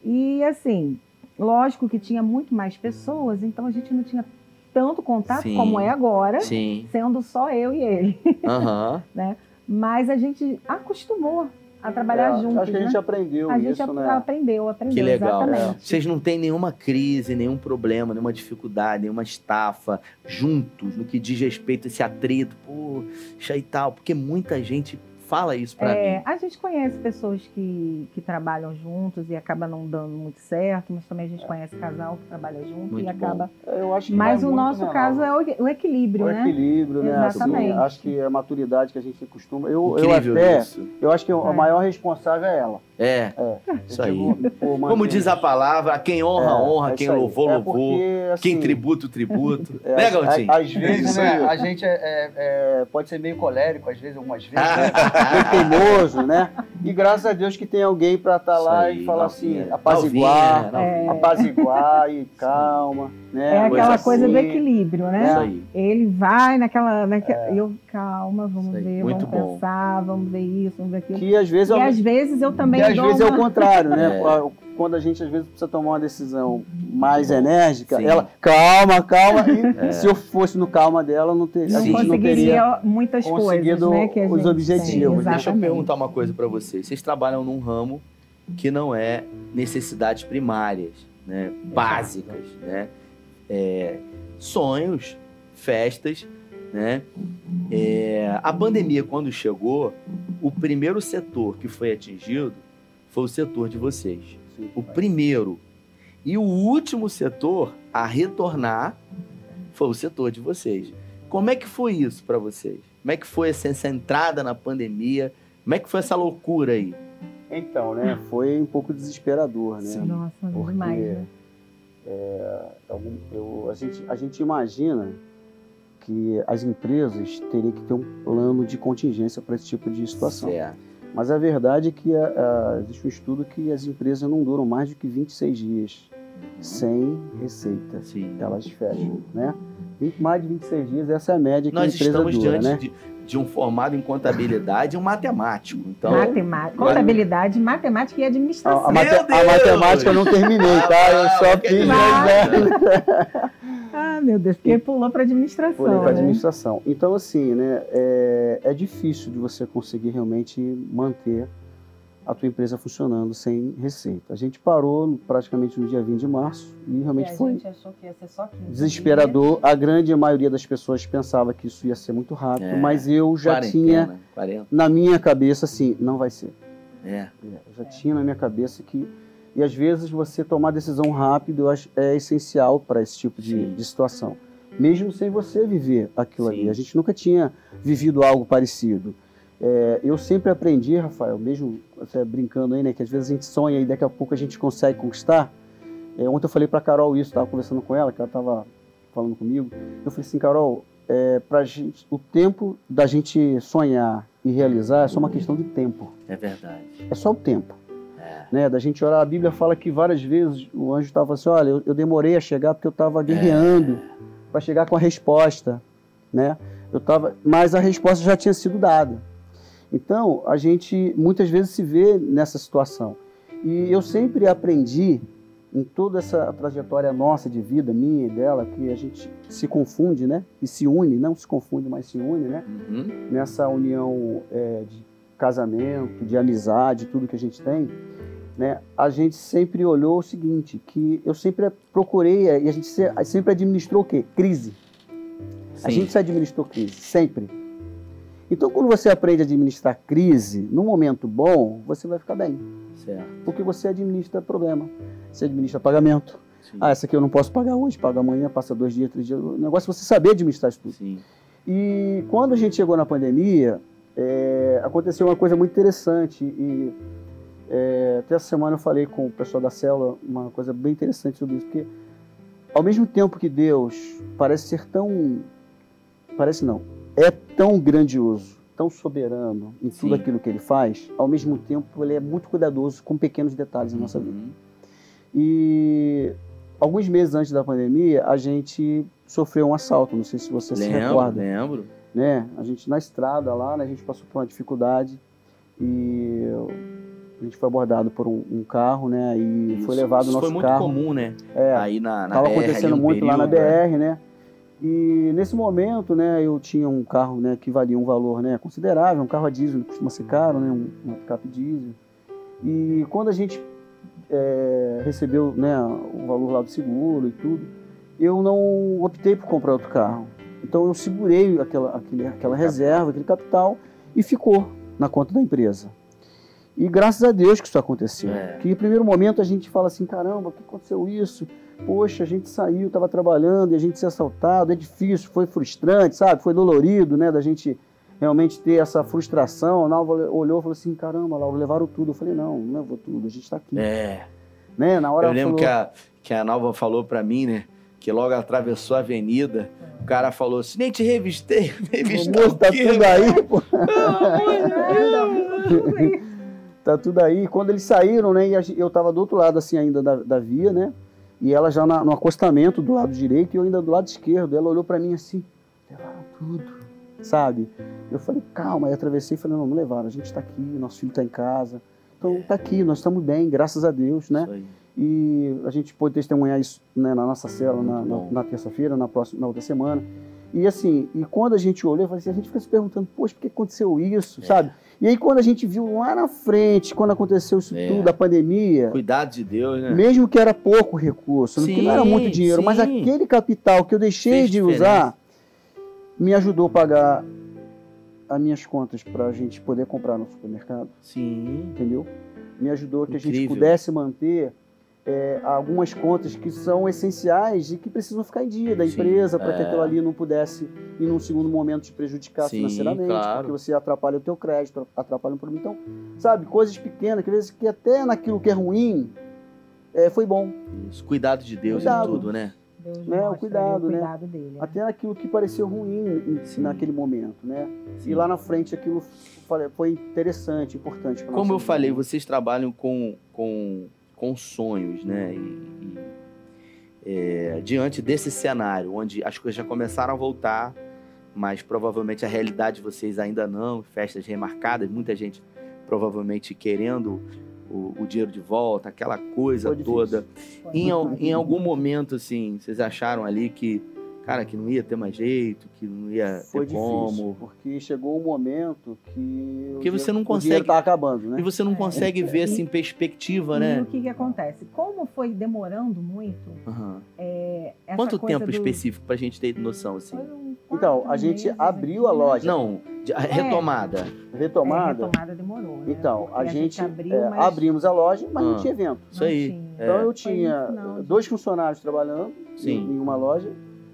E assim, lógico que tinha muito mais pessoas, então a gente não tinha tanto contato Sim. como é agora, Sim. sendo só eu e ele. Aham. [laughs] Mas a gente acostumou a trabalhar É, juntos, Acho que a né? gente aprendeu A gente isso, ap- né? aprendeu, aprendeu, Que legal. exatamente. Vocês não têm nenhuma crise, nenhum problema, nenhuma dificuldade, nenhuma estafa juntos no que diz respeito a esse atrito, poxa e tal, porque muita gente fala isso pra É, mim. a gente conhece pessoas que, que trabalham juntos e acaba não dando muito certo, mas também a gente conhece casal que trabalha junto Muito e acaba. Eu acho que Mas vai o nosso caso é o, o equilíbrio, o né? equilíbrio, né? Assim, Exatamente. acho que é a maturidade que a gente costuma. Eu, eu até, isso. eu acho que a É. maior responsável é ela. É, É. isso aí. Como diz a isso. palavra, quem honra, É, honra, é quem louvou, É louvou. porque, Quem assim, tributa, o tributo. [laughs] É, né, às- Galtinho? Às vezes, né, a gente é, é- é- pode ser meio colérico, às vezes, algumas vezes, né? [laughs] meio teimoso, né? E graças a Deus que tem alguém para estar Isso lá aí, e falar assim, apaziguar, É. apaziguar e calma, né? É aquela coisa coisa do assim. equilíbrio, né? Isso aí. Ele vai naquela. naquela eu, calma, vamos ver, muito vamos bom. pensar, vamos ver isso, vamos ver aquilo. Que às vezes, E é, às vezes eu também que às dou vezes é uma... o contrário, né? [laughs] É. Quando a gente às vezes precisa tomar uma decisão mais enérgica, Sim. ela, calma, calma, e [laughs] É. se eu fosse no calma dela, não teria, a não gente não teria conseguiria muitas coisas, né? Que a os objetivos. tem, Deixa eu eu perguntar uma coisa pra vocês. Vocês trabalham num ramo que não é necessidades primárias, né? Básicas, né? É, sonhos, festas, né? É, a pandemia, quando chegou, o primeiro setor que foi atingido foi o setor de vocês. Sim. O primeiro. E o último setor a retornar foi o setor de vocês. Como é que foi isso para vocês? Como é que foi essa, essa entrada na pandemia? Como é que foi essa loucura aí? Então, né, foi um pouco desesperador, né? Sim. Nossa, Porque demais. né? É, eu- a, gente, a gente imagina que as empresas teriam que ter um plano de contingência para esse tipo de situação. Certo. Mas a verdade é que a- a- existe um estudo que as empresas não duram mais do que 26 dias sem receita. Sim. Elas fecham, né? 20 mais de 26 dias, essa é a média que a Nós empresa estamos dura, diante né? de, de um formado em contabilidade e um matemático. Então, Matemática, contabilidade, matemática e A, a administração. mate- Meu a matemática eu não terminei, tá? Eu só Ah, fiz claro. [laughs] reserva. Ah, meu Deus, porque pulou para administração. Pulei para né? administração. Então, assim, né, é, é difícil de você conseguir realmente manter a tua empresa funcionando sem receita. A gente parou praticamente no dia 20 de março e realmente E a foi gente achou que ia ser só 15 desesperador. A grande maioria das pessoas pensava que isso ia ser muito rápido, É, mas eu já tinha 40. na minha cabeça assim, não vai ser. É. É, eu já tinha na minha cabeça que. E às vezes você tomar decisão rápido eu acho, é essencial para esse tipo de, de situação. Mesmo sem você viver aquilo Sim. ali. A gente nunca tinha vivido algo parecido. É, eu sempre aprendi, Rafael, mesmo você brincando aí, né? Que às vezes a gente sonha e daqui a pouco a gente consegue conquistar. É, ontem eu falei para Carol isso, estava conversando com ela, que ela estava falando comigo. Eu falei assim, Carol, é, pra gente, o tempo da gente sonhar e realizar é só uma questão de tempo. É verdade. É só o tempo É. né, da gente orar. A Bíblia fala que várias vezes o anjo estava assim, olha, eu, eu demorei a chegar porque eu estava guerreando para chegar com a resposta, né? Eu tava, mas a resposta já tinha sido dada. Então, a gente muitas vezes se vê nessa situação. E eu sempre aprendi em toda essa trajetória nossa de vida, minha e dela, que a gente se confunde, né? E se une, não se confunde, mas se une, né? Uhum. nessa união é, de casamento, de amizade, tudo que a gente tem, né, a gente sempre olhou o seguinte, que eu sempre procurei, e a gente se- sempre administrou o quê? Crise. A Sim. gente se administrou crise, sempre. Então, quando você aprende a administrar crise, num momento bom, você vai ficar bem. Certo. Porque você administra problema. Você administra pagamento. Sim. Ah, essa aqui eu não posso pagar hoje, paga amanhã, passa dois dias, três dias. O negócio é você saber administrar isso tudo. Sim. E quando a gente chegou na pandemia, é, aconteceu uma coisa muito interessante. E é, até essa semana eu falei com o pessoal da célula uma coisa bem interessante sobre isso, porque ao mesmo tempo que Deus parece ser tão. Parece não, é tão grandioso, tão soberano em tudo Sim. aquilo que ele faz, ao mesmo tempo ele é muito cuidadoso com pequenos detalhes na nossa vida. Uhum. E alguns meses antes da pandemia, a gente sofreu um assalto, não sei se você se Lembro, recorda lembro. né? A gente na estrada lá, né? A gente passou por uma dificuldade e a gente foi abordado por um, um carro, né? E Isso. foi levado o Isso nosso foi muito carro. comum, né? É, Aí na, na tava BR, acontecendo um muito lá na período, né? BR, né? E nesse momento, né? Eu tinha um carro, né? Que valia um valor, né? Considerável, um carro a diesel, costuma ser caro, né? Um, uma picape diesel. E quando a gente é, recebeu, né? O valor lá do seguro e tudo, eu não optei por comprar outro carro. Então eu segurei aquela, aquele, aquela reserva, aquele capital e ficou na conta da empresa. E graças a Deus que isso aconteceu. É. Que em primeiro momento a gente fala assim, caramba, que aconteceu isso? Poxa, a gente saiu, estava trabalhando e a gente ser assaltado, é difícil, foi frustrante, sabe? Foi dolorido, né, da gente realmente ter essa frustração. A Nalva olhou e falou assim, caramba, Laura, levaram tudo. Eu falei, não, não levou tudo, a gente está aqui. É. Né? Na hora Eu lembro falou, que a, que a Nalva falou pra mim, né? Que logo atravessou a avenida, o cara falou assim, nem te revistei, [laughs] o tá quê, tudo aí, pô. Tá tudo aí. Quando eles saíram, né, e eu tava do outro lado, assim, ainda da, da via, né, e ela já na- no acostamento do lado direito e eu ainda do lado esquerdo. Ela olhou pra mim assim, levaram tudo, sabe? Eu falei, calma, aí atravessei e falei, não, não levaram, a gente tá aqui, nosso filho tá em casa. Então tá aqui, nós estamos bem, graças a Deus, né? Isso aí. E a gente pôde testemunhar isso né, na nossa cela na, na, na terça-feira, na, próxima, na outra semana. E assim, e quando a gente olhou, eu falei assim, a gente fica se perguntando, poxa, por que aconteceu isso, É. sabe? E aí quando a gente viu lá na frente, quando aconteceu isso É. tudo, a pandemia, Cuidado de Deus, né? mesmo que era pouco recurso, que não era Sim, muito dinheiro, mas sim. aquele capital que eu deixei Fez de diferença. usar, me ajudou a pagar as minhas contas para a gente poder comprar no supermercado Sim. entendeu? Me ajudou que a gente Incrível. pudesse manter é, algumas contas que são essenciais e que precisam ficar em dia da Sim, empresa para que é. aquilo ali não pudesse, em um segundo momento, te prejudicar Sim, financeiramente, claro. porque você atrapalha o teu crédito, atrapalha o problema. Então, sabe, coisas pequenas, que às vezes que até naquilo que é ruim, é, foi bom. Isso, cuidado de Deus Cuidado. em tudo, né? Deus Né, o cuidado, o né? cuidado dele. Até naquilo que pareceu ruim Sim. naquele momento, né? Sim. E lá na frente aquilo foi- interessante, importante. Como eu vida. falei, vocês trabalham com, com, com sonhos, né? E, e, é, diante desse cenário, onde as coisas já começaram a voltar, mas provavelmente a realidade de vocês ainda não, festas remarcadas, muita gente provavelmente querendo o, o dinheiro de volta, aquela coisa toda. Em, em algum momento, assim, vocês acharam ali que, cara, que não ia ter mais jeito, que não ia Foi ter difícil, como. porque chegou um momento que. o Porque você não O consegue- dinheiro tá acabando, né? E você não É. consegue ver, assim, perspectiva, E né? o que, que acontece? Como foi demorando muito, Aham. é, essa Quanto coisa tempo do- específico pra gente ter noção, assim? Foi um Então, a gente meses abriu a aqui, né? loja. Não, de- a retomada. Retomada. É, retomada demorou, né? Então, Porque a gente, abriu, é, mas abrimos a loja, mas Ah. não tinha evento. Isso aí. É. Então eu tinha dois funcionários trabalhando Sim. em, em uma loja,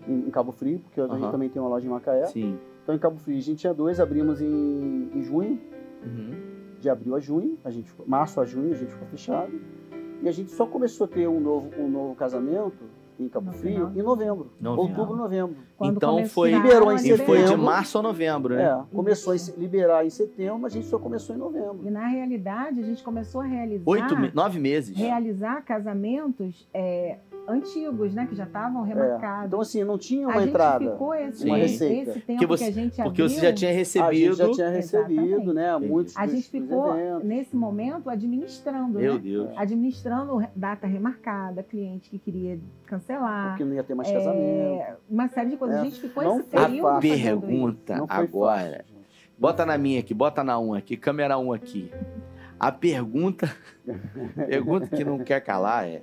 em, em Cabo Frio, porque a gente também tem uma loja em Macaé. Sim. Então em Cabo Frio a gente tinha dois, abrimos em, em junho, Uhum. de abril a junho, a gente março a junho a gente ficou fechado. E a gente só começou a ter um novo, um novo casamento em Cabo No Frio final. em novembro. Novembro. Outubro, novembro. Quando Então foi- Liberou em E foi de setembro. março a novembro, né? É, começou a liberar em setembro, mas a gente só começou em novembro. E na realidade a gente começou a realizar, Oito, nove meses. realizar casamentos é, antigos, né? Que já estavam remarcados. Então assim, não tinha a uma gente entrada. ficou esse. Uma receita. esse tempo Que você- que a gente Porque abriu, você já tinha A gente recebido. já tinha recebido, Exatamente. né? Muitos a gente dos ficou nesse momento administrando, Meu né? Deus. Administrando data remarcada, cliente que queria cancelar. Porque não ia ter mais é, casamento. uma série de coisas. É, a gente ficou não esse foi período isso. Pergunta agora. fácil, gente. Bota na minha aqui, bota na 1 aqui, câmera 1 aqui. A pergunta, [laughs] pergunta que não quer calar é: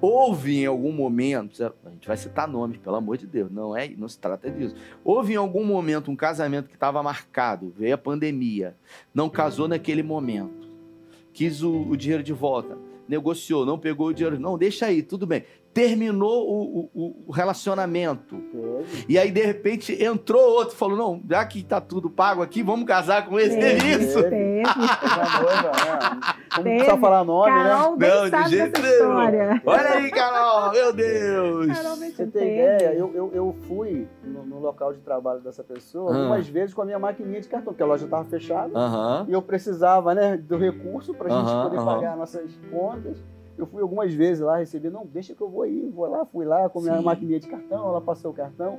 houve em algum momento, a gente vai citar nomes, pelo amor de Deus, não é, não se trata disso. Houve em algum momento um casamento que estava marcado, veio a pandemia, não casou naquele momento, quis o, o dinheiro de volta, negociou, não pegou o dinheiro, não, deixa aí, tudo bem. Terminou o- o- o relacionamento. E aí, de repente, entrou outro e falou: não, já que tá tudo pago aqui, vamos casar com esse. Teve, Teve isso? teve. [laughs] Já noiva, né? Precisa falar nome, né? Carol bem Não, de sabe jeito dessa nenhum. história. Olha aí, Carol, meu Deus. Carol Você tem ideia, eu, eu, eu fui no, no local de trabalho dessa pessoa Ah. algumas vezes com a minha maquininha de cartão, porque a loja estava fechada Aham. e eu precisava né, do recurso para a gente Aham, poder pagar nossas contas. Eu fui algumas vezes lá receber, não, deixa que eu vou aí, vou lá, fui lá com a minha Sim. maquininha de cartão, ela passou o cartão.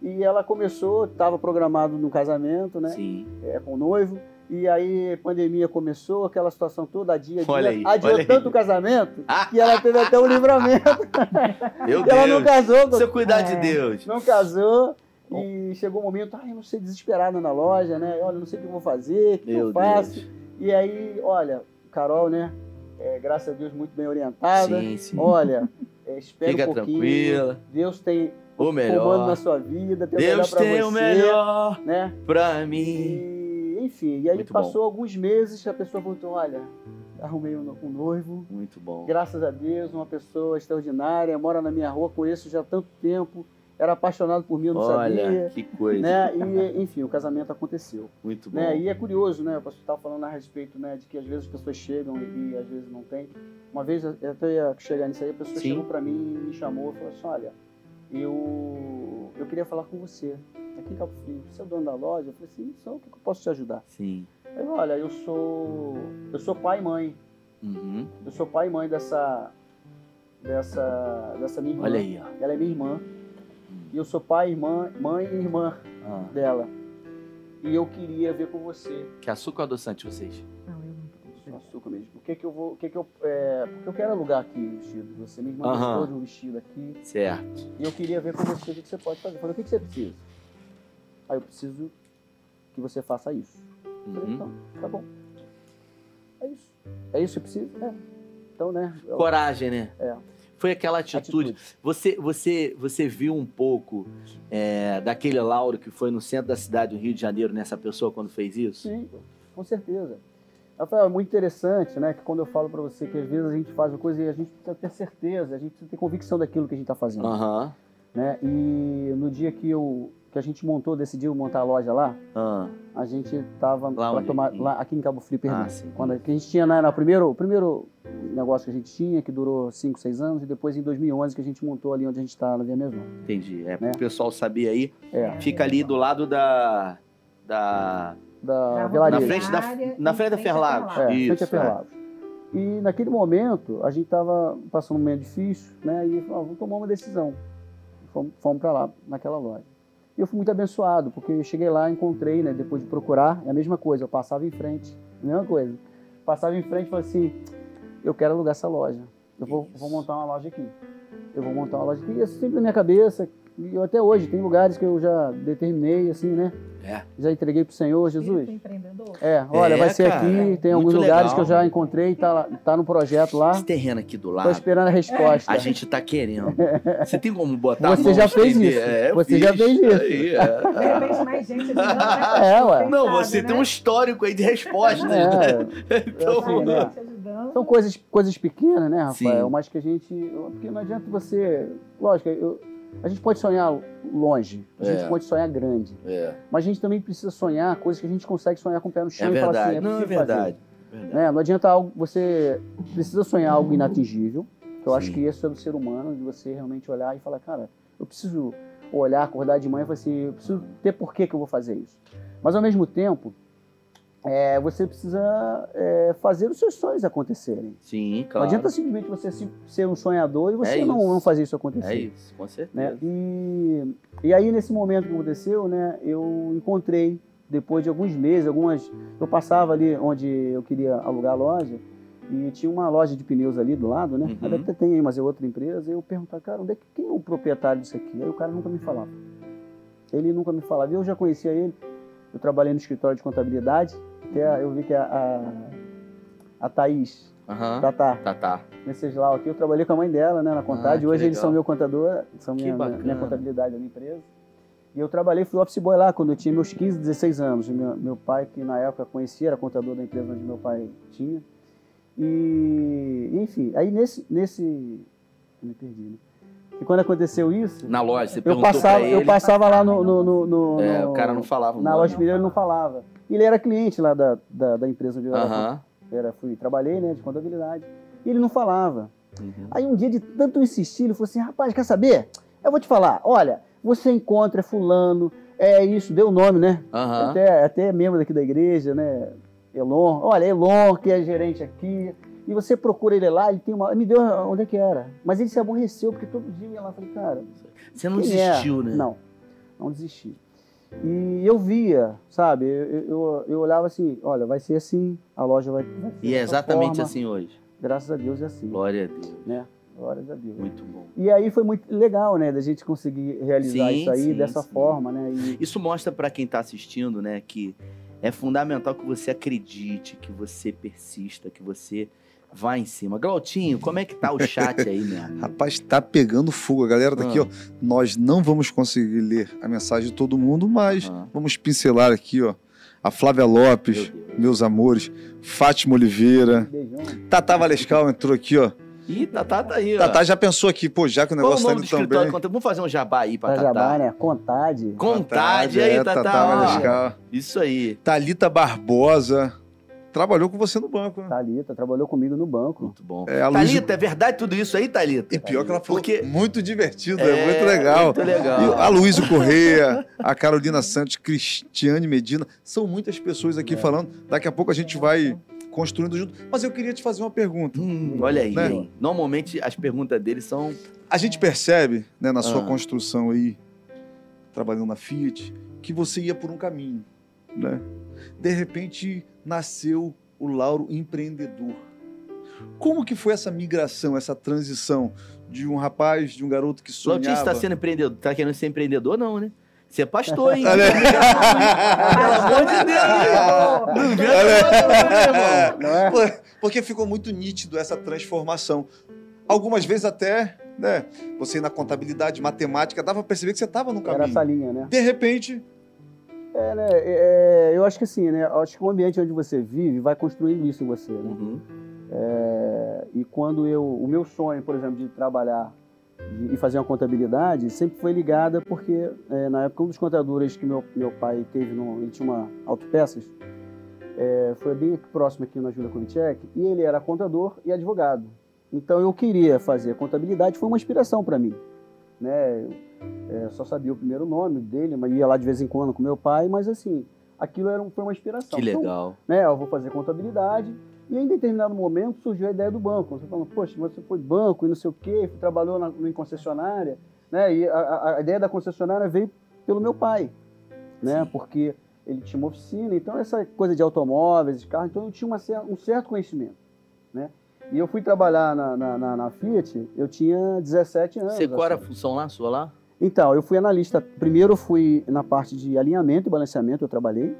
E ela começou, estava programado no casamento, né? Sim. é, com o noivo. E aí a pandemia começou, aquela situação toda, dia a dia. Olha aí, adiou olha aí. tanto o casamento Ah. [laughs] que ela teve até o livramento. [laughs] Meu e ela não Deus. casou, Seu cuidar É. de Deus. não casou. E chegou um momento, ai, eu não sei, desesperada na loja, né? Olha, não sei o que eu vou fazer, o que Meu eu faço. Deus. E aí, olha, Carol, né? É, graças a Deus, muito bem orientada. Sim, sim. Olha, [laughs] é, espera Fica um pouquinho. tranquila. Deus tem O comando melhor. na sua vida, tem Deus o tem você, o melhor né? pra mim. E, enfim, e aí Muito passou alguns meses, a pessoa voltou, olha, arrumei um, um noivo, Muito bom. graças a Deus, uma pessoa extraordinária, mora na minha rua, conheço já há tanto tempo, era apaixonado por mim, eu não Olha, sabia. que coisa. Né? E, enfim, o casamento aconteceu. Muito bom. Né? E é curioso, né? O pastor estava falando a respeito né, de que às vezes as pessoas chegam e, às vezes não tem. Uma vez, eu até ia chegar nisso aí, a pessoa Sim. chegou para mim e me chamou e falou assim: Olha, eu, eu queria falar com você aqui em Cabo Frio. Você é o dono da loja? Eu falei assim: Sou, o que que eu posso te ajudar? Sim. Aí, olha, eu sou, eu sou pai e mãe. Uhum. Eu sou pai e mãe dessa, dessa, dessa minha irmã. Olha aí, ó. Ela é minha irmã. E eu sou pai, irmã, mãe e irmã Ah, dela. E eu queria ver com você que açúcar adoçante vocês? Não, eu não Só açúcar mesmo. O que que eu vou. O que que eu. É, porque eu quero alugar aqui o vestido. de Você me Aham. mandou de um vestido aqui. Certo. E eu queria ver com você o que, que você pode fazer. Eu falei, o que, que você precisa? Aí eu preciso que você faça isso. Eu falei, Uhum. então, tá bom. É isso. É isso que precisa? É. Então, né? eu- Coragem, né? É. Foi aquela atitude. Você, você, você viu um pouco é, daquele Lauro que foi no centro da cidade do Rio de Janeiro nessa pessoa quando fez isso? Sim, com certeza. Rafael, é muito interessante, né? Que quando eu falo pra você que às vezes a gente faz uma coisa e a gente precisa ter certeza, a gente precisa ter convicção daquilo que a gente tá fazendo. Aham. né? E no dia que eu que a gente montou, decidiu montar a loja lá, Ah, a gente tava Lá onde? tomar Em- lá aqui em Cabo Frio, perdão. Ah, sim. Quando a, que a gente tinha na, na primeiro, o primeiro negócio que a gente tinha, que durou 5, 6 anos, e depois em 2011 que a gente montou ali onde a gente está na Via Mesmo. entendi. É, Né? pro pessoal saber aí, É, fica ali do lado da. Da. da Na Velaria. Na frente da, na frente da Ferlagos. É, Isso, frente a é. Ferlagos. E naquele momento, a gente estava passando um momento difícil, né? E falou, ah, vamos tomar uma decisão. Fomos, fomos para lá, naquela loja. E eu fui muito abençoado, porque eu cheguei lá, encontrei, né? Depois de procurar, é a mesma coisa, eu passava em frente, a mesma coisa. Passava em frente e falei assim, eu quero alugar essa loja. Eu vou, vou montar uma loja aqui. Eu vou montar uma loja aqui. E isso sempre na minha cabeça, e eu até hoje, tem lugares que eu já determinei, assim, né? É. Já entreguei pro Senhor, Jesus. Empreendedor. É, olha, É, vai ser cara, aqui, tem muito alguns lugares legal. que eu já encontrei, tá, tá no projeto lá. Esse terreno aqui do Tô lado, esperando a resposta. a gente tá querendo. Você tem como botar a Você mão já de fez isso. É, Você já fiz. fez isso. Aí, é. De repente, mais gente né? É, ué. Não, você sabe, tem um né? histórico aí de respostas, né? É, Então, assim, né? Gente ajudando. são coisas, coisas pequenas, né, Rafael? Sim. Mas que a gente. Porque não adianta você. Lógico, eu- a gente pode sonhar longe, a gente É. pode sonhar grande. é, Mas a gente também precisa sonhar coisas que a gente consegue sonhar com o pé no é chão e falar verdade. assim, é Não, é verdade. verdade. né? Não adianta algo, você precisa sonhar algo inatingível. que Eu acho Sim. que isso é do ser humano, de você realmente olhar e falar, cara, eu preciso olhar, acordar de manhã e falar assim, eu preciso ter por que que eu vou fazer isso. Mas ao mesmo tempo, é, você precisa é, fazer os seus sonhos acontecerem. Sim, Não claro. adianta simplesmente você se- ser um sonhador e você É não, não fazer isso acontecer É isso, com certeza. né? E, e aí, nesse momento que aconteceu, né, eu encontrei, depois de alguns meses, algumas. Eu passava ali onde eu queria alugar a loja, e tinha uma loja de pneus ali do lado, né? Uhum. Até tem aí, mas é outra empresa. E eu perguntava, cara, onde é que, quem é o proprietário disso aqui? Aí o cara nunca me falava. Ele nunca me falava. Eu já conhecia ele, eu trabalhei no escritório de contabilidade, até eu vi que a, a, a Thaís, Aham. tá, tá, Tá, tá. Venceslau aqui, eu trabalhei com a mãe dela, né, na contagem. Ah, Hoje eles legal. são meu contador, são minha, minha, contabilidade da minha empresa. E eu trabalhei, fui office boy lá quando eu tinha meus 15, 16 anos. Meu, meu pai, que na época conhecia, era contador da empresa onde meu pai tinha. E, enfim, aí nesse, nesse, eu me perdi, né? E quando aconteceu isso, Na loja, você eu perguntou passava, pra ele. eu passava lá no, no, no, no- É, o cara não falava. na loja de pneu, ele não falava. E ele era cliente lá da, da, da empresa onde eu era, Aham. era, fui, trabalhei, né, de contabilidade. E ele não falava. Uhum. Aí um dia, de tanto insistir, ele falou assim: rapaz, quer saber? Eu vou te falar, olha, você encontra fulano, é isso, deu o nome, né? Aham. Até, até membro daqui da igreja, né? Elon. Olha, Elon, que é gerente aqui. E você procura ele lá, ele tem uma. Me deu onde é que era. Mas ele se aborreceu, porque todo dia eu ia lá e falei, cara. Você não é? desistiu, né? Não, não desisti. E eu via, sabe? Eu, eu, eu olhava assim: olha, vai ser assim, a loja vai. vai ser E é exatamente forma. assim hoje. Graças a Deus é assim. Glória a Deus. Né? Glórias a Deus. Muito bom. E aí foi muito legal, né, da gente conseguir realizar Sim, isso aí sim, dessa sim. forma, né? E, Isso mostra pra quem tá assistindo, né, que é fundamental que você acredite, que você persista, que você vá em cima. Glautinho, como é que tá o chat aí, meu amigo? Rapaz, tá pegando fogo. A galera tá aqui, Ah. ó. Nós não vamos conseguir ler a mensagem de todo mundo, mas Aham. vamos pincelar aqui, ó. A Flávia Lopes, Meu meus amores. Fátima Oliveira. beijão. Tata Valescal entrou aqui, ó. Ih, Tatá tá aí, ó. Tata já pensou aqui, pô, já que o Qual o negócio tá nome do indo tão bem. Vamos fazer um jabá aí pra Pra Tatá. Jabá, né? Contade. Contade aí, é, Tatá. Valescal. Isso aí. Thalita Barbosa. Trabalhou com você no banco, né? Thalita, trabalhou comigo no banco. Muito bom. É, Thalita, é verdade tudo isso aí, Thalita? E pior que ela falou Porque- muito divertido, é, muito legal. Muito legal. E a Luísa Correia, a Carolina Santos, Cristiane Medina, são muitas pessoas aqui falando. Daqui a pouco a gente vai construindo junto. Mas eu queria te fazer uma pergunta. Hum, olha aí, Né? Normalmente as perguntas deles são. A gente percebe, né, na sua Ah. construção aí, trabalhando na Fiat, que você ia por um caminho, né? De repente nasceu o Lauro empreendedor. Como que foi essa migração, essa transição de um rapaz, de um garoto que você sonhava? tá sendo empreendedor? Tá querendo ser empreendedor, não, né? Você é pastor, hein? [laughs] Olha. Pelo amor de Deus! Não inventa Olha não, irmão. Não é? Pô, Porque ficou muito nítido essa transformação. Algumas vezes até, né, você na contabilidade, matemática, dava pra perceber que você estava no Era caminho. essa linha, né? De repente, É, né? é, eu acho que assim, né? eu Acho que o ambiente onde você vive vai construindo isso em você, né? Uhum. É, e quando eu, o meu sonho, por exemplo, de trabalhar e fazer uma contabilidade, sempre foi ligada porque é, na época um dos contadores que meu, meu pai teve, no, ele tinha uma autopeças, é, foi bem próximo aqui na Júlia Kubitschek, e ele era contador e advogado. Então eu queria fazer contabilidade, foi uma inspiração para mim. Né? É, só sabia o primeiro nome dele, mas ia lá de vez em quando com meu pai, mas assim, aquilo era, um- foi uma inspiração. Que Então, legal. né, eu vou fazer contabilidade. E em determinado momento surgiu a ideia do banco. Você falando, poxa, você foi banco e não sei o quê, trabalhou na, em concessionária, né? E a, a- ideia da concessionária veio pelo meu pai, né? Sim. Porque ele tinha uma oficina, então essa coisa de automóveis, de carro, então eu tinha uma um certo conhecimento, né? E eu fui trabalhar na, na, na- na Fiat, eu tinha 17 anos. Você qual era a assim. função lá, sua lá? Então, eu fui analista. Primeiro eu fui na parte de alinhamento e balanceamento, eu trabalhei.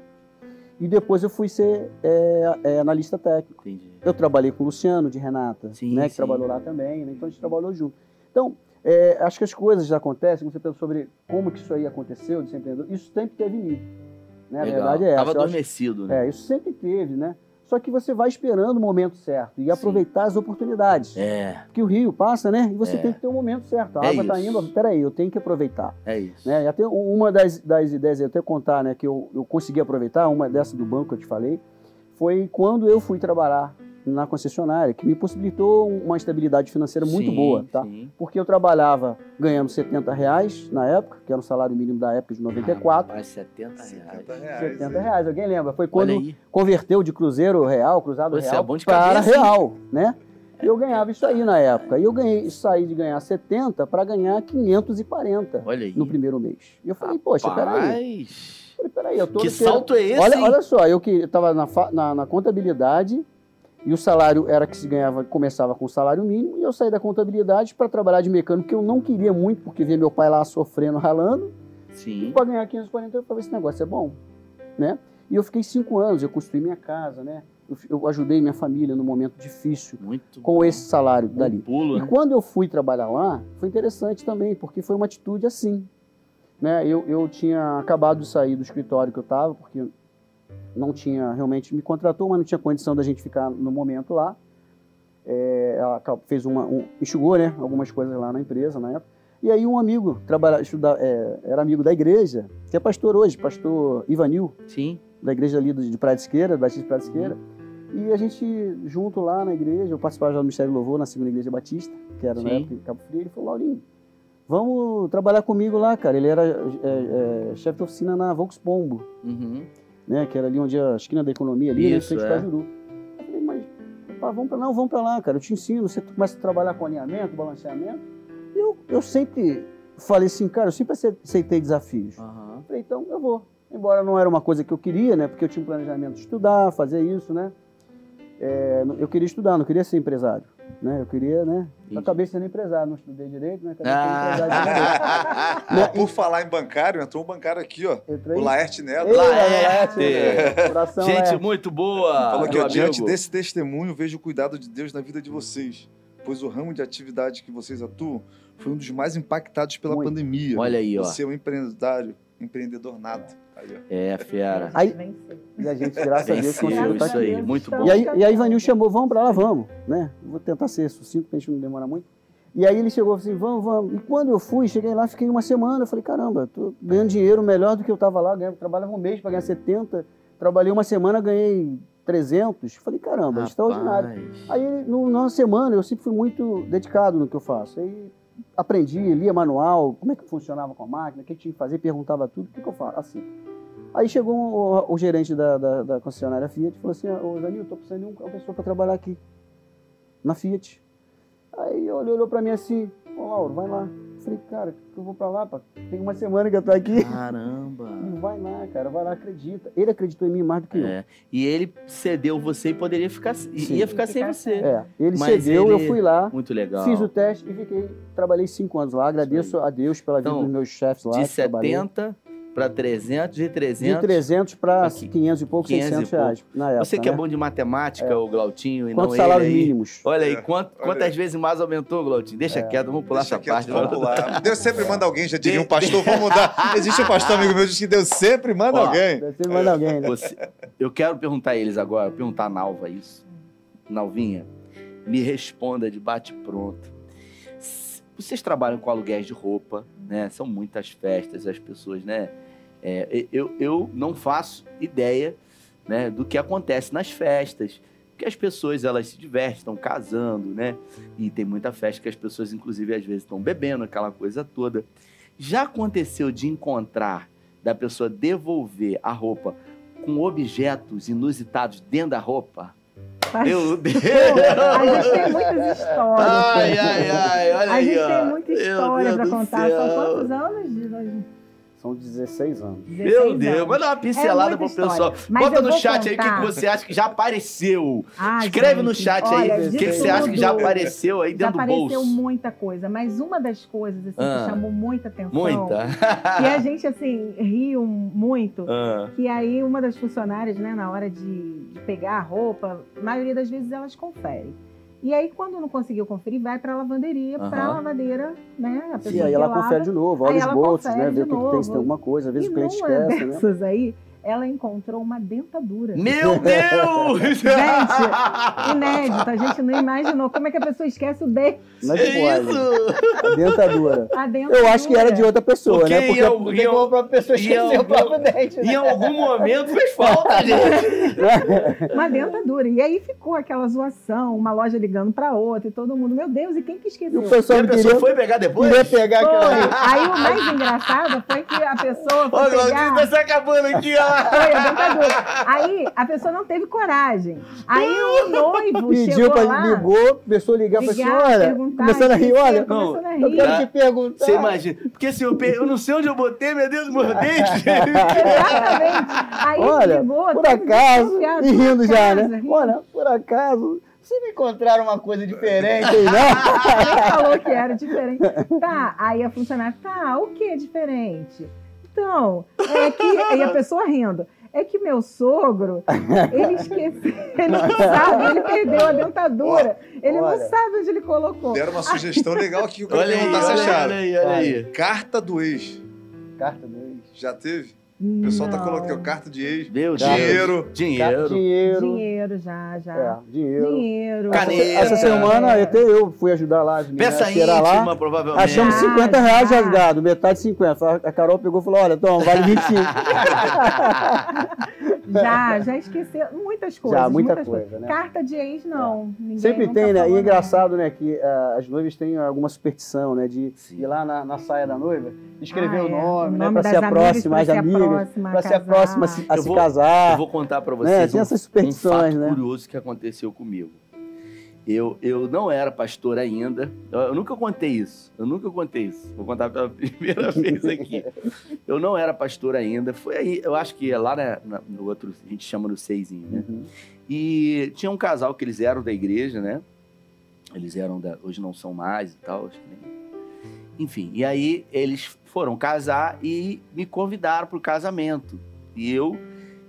E depois eu fui ser é, é, analista técnico. Entendi. Eu trabalhei com o Luciano de Renata, Sim, né, que sim. trabalhou lá também, né, então a gente trabalhou junto. Então, é, acho que as coisas já acontecem, você pensa sobre como que isso aí aconteceu de ser empreendedor, isso sempre teve em mim. Né? A verdade é essa. Tava eu acho- adormecido, né? é, isso sempre teve, né? Só que você vai esperando o momento certo e aproveitar as oportunidades. É, Porque o rio passa, né? E você É. tem que ter o momento certo. A É água está indo, peraí, eu tenho que aproveitar. é isso. Né? E até uma das, das ideias, eu até contar, né, que eu, eu consegui aproveitar, uma dessa do banco que eu te falei, foi quando eu fui trabalhar na concessionária, que me possibilitou uma estabilidade financeira muito Sim, boa, tá? sim. Porque eu trabalhava ganhando 70 reais na época, que era o salário mínimo da época de 94. Rapaz, 70 reais. 70 reais. 70 hein? reais, alguém lembra? Foi quando converteu de cruzeiro real, cruzado Você é real, bom de para cabeça, real, né? E eu ganhava isso aí na época. E eu ganhei, saí de ganhar 70 para ganhar 540 Olha aí. no primeiro mês. E eu falei, poxa, peraí. Falei, peraí, eu tô Que salto é esse, Olha, olha só, eu que estava na, fa- na, na contabilidade e o salário era que se ganhava, começava com o salário mínimo, e eu saí da contabilidade para trabalhar de mecânico, que eu não queria muito, porque via meu pai lá sofrendo, ralando, Sim. para ganhar 540, eu falei, esse negócio é bom, né? E eu fiquei cinco anos, eu construí minha casa, né? Eu, eu ajudei minha família no momento difícil Muito com bom. esse salário Um dali. pulo, E né? quando eu fui trabalhar lá, foi interessante também, porque foi uma atitude assim. Né? Eu, eu tinha acabado de sair do escritório que eu estava, porque não tinha realmente me contratou, mas não tinha condição da gente ficar no momento lá. É, ela fez uma, um, enxugou né, algumas coisas lá na empresa na época. E aí um amigo, trabalha, estuda, é, era amigo da igreja, que é pastor hoje, pastor Ivanil, Sim. da igreja ali de Praia de Esqueira, Batista de Praia de Esqueira. E a gente, junto lá na igreja, eu participava já do Ministério do Louvor na segunda igreja batista, que era na Sim. época em Cabo Frio, ele falou, Laurinho, vamos trabalhar comigo lá, cara. Ele era é, é, chefe de oficina na Volkspombo, Uhum. Né? Que era ali onde a esquina da economia, ali, né? Isso, Frente é. pra Juru. Eu falei, mas, pá, vamos pra lá, não, vamos pra lá, cara. Eu te ensino, você começa a trabalhar com alinhamento, balanceamento. E eu, eu sempre falei assim, cara, eu sempre ace- aceitei desafios. Aham. Falei, então eu vou. Embora não era uma coisa que eu queria, né? Porque eu tinha um planejamento de estudar, fazer isso, né? É, eu queria estudar, não queria ser empresário, né? Eu queria, né? Entendi. Eu acabei sendo empresário, não estudei direito, né? Acabei sendo empresário de direito. Ah. [laughs] Né? Por falar em bancário, entrou um bancário aqui, ó. Entrei. O Laerte Neto. Ei, Laerte! Laerte, Coração Gente, Laerte. muito boa. Falou que diante desse testemunho vejo o cuidado de Deus na vida de vocês, pois o ramo de atividade que vocês atuam foi um dos mais impactados pela Muito. pandemia. Olha aí, ó. Você é um empresário, empreendedor nato. Aí. É, fera. Aí- Venceu. E a gente, graças a Deus, conseguiu estar isso aqui. aí. Muito bom. E aí, e aí Vanil chamou, vamos pra lá, vamos, né? Vou tentar ser sucinto pra gente não demorar muito. E aí ele chegou assim, vamos, vamos. E quando eu fui, cheguei lá, fiquei uma semana, eu falei, caramba, tô ganhando dinheiro melhor do que eu tava lá, ganhava, trabalhava um mês para ganhar 70, trabalhei uma semana, ganhei 300. Falei, caramba, é extraordinário. Rapaz. Aí, no- numa semana, eu sempre fui muito dedicado no que eu faço. Aí aprendi, lia manual, como é que funcionava com a máquina, o que tinha que fazer, perguntava tudo, o que, que eu faço? Assim. Aí chegou o, o gerente da, da, da concessionária Fiat e falou assim, ô Danilo, tô precisando de uma pessoa para trabalhar aqui, na Fiat. Aí ele olhou para mim assim, ô Lauro, vai lá. Eu falei, cara, que eu vou para lá, pá. tem uma semana que eu tô aqui. Caramba. Vai lá, cara, vai lá, acredita. Ele acreditou em mim mais do que eu. É. E ele cedeu você e poderia ficar. Sim. Ia ficar sem você. É, ele Mas cedeu, ele- eu fui lá, Muito legal. Fiz o teste e fiquei, trabalhei cinco anos lá. Agradeço a Deus pela vida Então, dos meus chefes lá. De que trabalhei. 70 para 300, de De 300. 300 para Aqui. 500 e pouco, 500 e 600 reais na época. Você que é né? bom de matemática, o Glautinho, e Quantos não salários ele aí. mínimos? Olha aí, É, quanto- olha quantas aí. vezes mais aumentou, Glautinho? Deixa quieto, vamos pular Deixa essa quieto, parte. vamos lá. [laughs] Deus sempre manda alguém, já diria um pastor, vamos mudar. [laughs] Existe um pastor amigo meu que diz que Deus sempre manda Ó, alguém. Você manda alguém, né? Você- eu quero perguntar a eles agora, perguntar a Nalva isso. Nalvinha, me responda de bate-pronto. S- Vocês trabalham com aluguéis de roupa, né? São muitas festas, as pessoas, né? É, eu, eu não faço ideia né, do que acontece nas festas. Porque as pessoas, elas se divertem, estão casando, né? E tem muita festa que as pessoas, inclusive, às vezes estão bebendo, aquela coisa toda. Já aconteceu de encontrar, da pessoa devolver a roupa com objetos inusitados dentro da roupa? Mas- Meu Deus! A gente tem muitas histórias. Ai, ai, ai, olha a aí, gente ó. tem muita história para contar. São quantos anos? De- São 16 anos. 16 Meu Deus, anos. manda uma pincelada É pro pessoal. Mas Bota no chat aí o que contar. você acha que já apareceu. Ah, Escreve no gente, chat olha, aí o que, você acha que já apareceu aí Já dentro do apareceu bolso. muita coisa, mas uma das coisas assim, Ah. que chamou muita atenção. Muita. Que a gente, assim, riu muito. Ah, Que aí uma das funcionárias, né, na hora de, de pegar a roupa, a maioria das vezes elas conferem. E aí, quando não conseguiu conferir, vai para a lavanderia, para a lavadeira, né? A pessoa E aí ela lava. confere de novo, olha os bolsos, né? Ver de o que, que tem, se tem alguma coisa. Às vezes e o cliente esquece, né? aí, ela encontrou uma dentadura. Meu [laughs] Deus! Gente, [laughs] Inédito, a gente não imaginou como é que a pessoa esquece o dente, Não é que pode. isso! A dentadura. a dentadura. Eu acho que era de outra pessoa, Porque né? em Porque algum- porque em como a própria pessoa em esqueceu o próprio dente, Em né? algum momento fez falta, gente. [laughs] Uma dentadura. E aí ficou aquela zoação, uma loja ligando para outra e todo mundo, meu Deus, e quem que E esqueceu? o E pessoal a não pessoa queria, foi pegar depois? queria pegar Foi. aquela... Aí o mais engraçado foi que a pessoa Ô, foi Claudinho, pegar... tá se acabando aqui, ó. Foi a dentadura. Aí a pessoa não teve coragem. Aí o noivo Pediu chegou pra lá, ligou, começou a ligar pra ligar, senhora, perguntar, começando a rir, olha, começando a eu rir. quero te perguntar. Você imagina. Porque assim, eu, pe- eu não sei onde eu botei, meu Deus, meu [laughs] dente. Exatamente. Aí Olha, ligou, por acaso, e rindo já, né? rindo. Olha, por acaso, você não encontraram uma coisa diferente aí, não? [laughs] Nem falou que era diferente. Tá, aí a funcionária, tá, o que é diferente? Então, é que. E a pessoa rindo. É que meu sogro, ele esqueceu, ele não sabe, ele perdeu a dentadura. Ele olha. não sabe onde ele colocou. Deram uma sugestão legal aqui que eu quero Olha aí, olha aí, olha aí, olha aí. Carta do ex. Carta dele. Já teve? O pessoal tá Não. colocando aqui, ó, carta de ex. Meu Deus. Dinheiro. Dinheiro. Dinheiro. Dinheiro já, já. É, dinheiro. Dinheiro. Caneta. Essa semana até eu fui ajudar lá as Peça íntima, lá. provavelmente. Achamos Ah, 50 reais já. rasgado, metade 50. A Carol pegou e falou: olha, toma, vale 25. [laughs] Já, já esqueceu muitas coisas. Já, muita muitas coisa, coisas. né? Carta de ex, não. Ninguém Sempre tem, né? E é engraçado, né, que ah, as noivas têm alguma superstição, né? De Sim. ir lá na, na saia da noiva, escrever Ah, o é. nome, O né? nome Pra das ser a próxima, as amigas, próxima a pra ser a próxima a se, a Eu se vou- casar. Eu vou contar pra vocês né? Tem um, essas um superstições, fato né? curioso que aconteceu comigo. Eu, eu não era pastor ainda. Eu, eu nunca contei isso. Eu nunca contei isso. Vou contar pela [laughs] primeira vez aqui. Eu não era pastor ainda. Foi aí, eu acho que é lá na- na- no outro, a gente chama no seisinho, né? Uhum. E tinha um casal que eles eram da igreja, né? Eles eram da. Hoje não são mais e tal. nem- Enfim, e aí eles foram casar e me convidaram para o casamento. E eu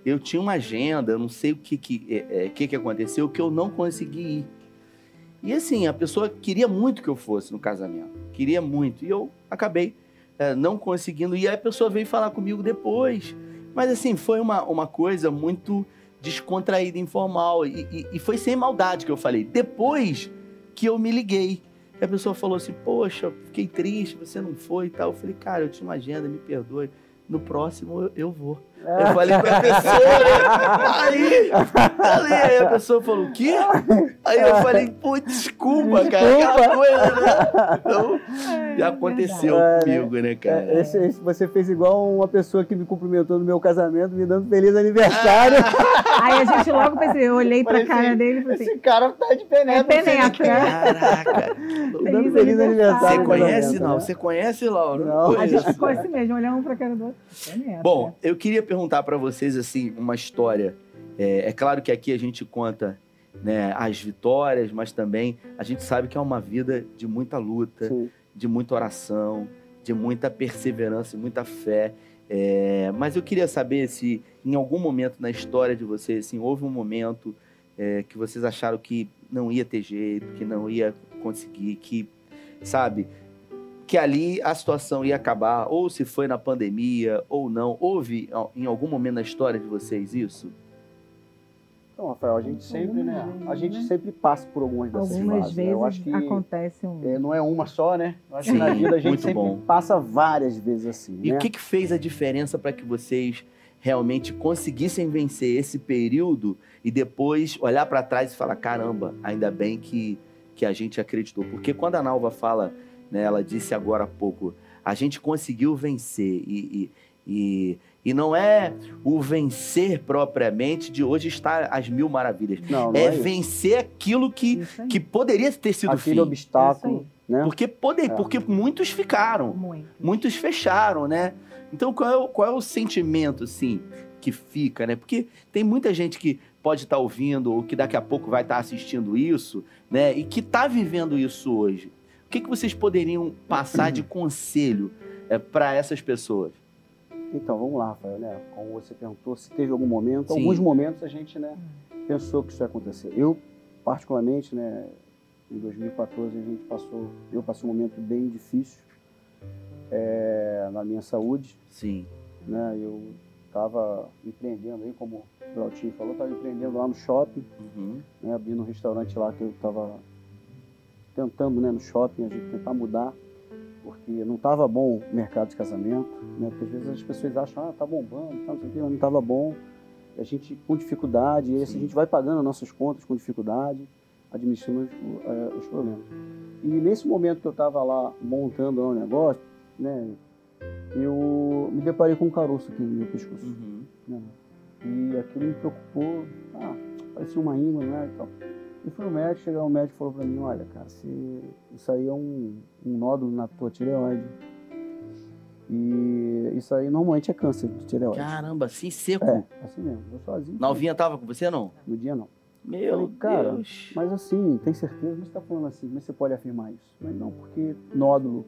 eu tinha uma agenda, eu não sei o que que, é, é, que que aconteceu, que eu não consegui ir. E assim, a pessoa queria muito que eu fosse no casamento. Queria muito. E eu acabei é, não conseguindo. E aí a pessoa veio falar comigo depois. Mas assim, foi uma, uma coisa muito descontraída, informal. E, e- e foi sem maldade que eu falei. Depois que eu me liguei. E a pessoa falou assim, poxa, fiquei triste, você não foi e tal. Eu falei, cara, eu tinha uma agenda, me perdoe. No próximo eu, eu vou. Eu falei com a pessoa, né? aí, falei, aí a pessoa falou, o quê? Aí eu falei, pô, desculpa, cara, aquela coisa, né? Então, É, já aconteceu verdade. comigo, né, cara? É, esse- esse- você fez igual uma pessoa que me cumprimentou no meu casamento, me dando feliz aniversário. [laughs] Aí a gente logo pensei, eu olhei pra Falei cara assim, dele e falei assim, Esse cara tá de penetra. é penetra. Caraca. Me dando Feliz feliz aniversário. Você conhece, casamento, não? né? Você conhece, Laura? Não. A gente ficou assim mesmo, olhando um pra cara do outro. Penetra. Bom, eu queria perguntar pra vocês assim uma história. É, é claro que aqui a gente conta né, as vitórias, mas também a gente sabe que é uma vida de muita luta, Sim. de muita oração, de muita perseverança e muita fé. É, mas eu queria saber se em algum momento na história de vocês, assim, houve um momento é, que vocês acharam que não ia ter jeito, que não ia conseguir, que, sabe, que ali a situação ia acabar, ou se foi na pandemia ou não. Houve em algum momento na história de vocês isso? Então, Rafael, a gente sempre, né? A gente sempre passa por algumas dessas Algumas fases, né? vezes Eu acho que acontece um. é, não é uma só, né? Eu acho Sim, que na vida a gente sempre bom. passa várias vezes assim, E né? o que, que fez a diferença para que vocês realmente conseguissem vencer esse período e depois olhar para trás e falar: caramba, ainda bem que, que a gente acreditou? Porque quando a Nalva fala, né, ela disse agora há pouco, a gente conseguiu vencer e. e e, e não é o vencer propriamente de hoje estar às mil maravilhas. Não, não É, é, isso. vencer aquilo que, que poderia ter sido Aquele fim. obstáculo, né? Porque, poder, É. porque muitos ficaram Muito. muitos fecharam, né? Então, qual é, o, qual é o sentimento, assim, que fica, né? Porque tem muita gente que pode estar ouvindo ou que daqui a pouco vai estar assistindo isso, né? E que está vivendo isso hoje. O que, que vocês poderiam passar de conselho para essas pessoas? Então, vamos lá, Rafael, né? Como você perguntou, se teve algum momento, Sim. alguns momentos a gente, né, pensou que isso ia acontecer. Eu, particularmente, né, em 2014 a gente passou, eu passei um momento bem difícil é, na minha saúde, Sim, né? Eu estava empreendendo aí, como o Glautinho falou, estava empreendendo lá no shopping, uhum, né, abrindo um restaurante lá que eu estava tentando, né, no shopping, a gente tentar mudar, porque não estava bom o mercado de casamento, né, porque às vezes as pessoas acham, ah, tá bombando, tá, não estava bom, a gente com dificuldade, e aí assim, Sim. a gente vai pagando as nossas contas com dificuldade, administrando eh, os problemas. E nesse momento que eu estava lá montando lá o negócio, né, eu me deparei com um caroço aqui no meu pescoço. uhum. né? E aquilo me preocupou, ah, parecia uma íngua, né, e tal. E fui no médico, chegar o médico falou pra mim, olha, cara, se, isso aí é um, um nódulo na tua tireoide. E isso aí normalmente é câncer de tireoide. Caramba, assim seco. É, assim mesmo, eu sozinho. Novinha tava com você, não? No dia não. Meu Falei, cara, Deus. Mas assim, tem certeza? Mas você tá falando assim, que você pode afirmar isso? Mas não, porque nódulo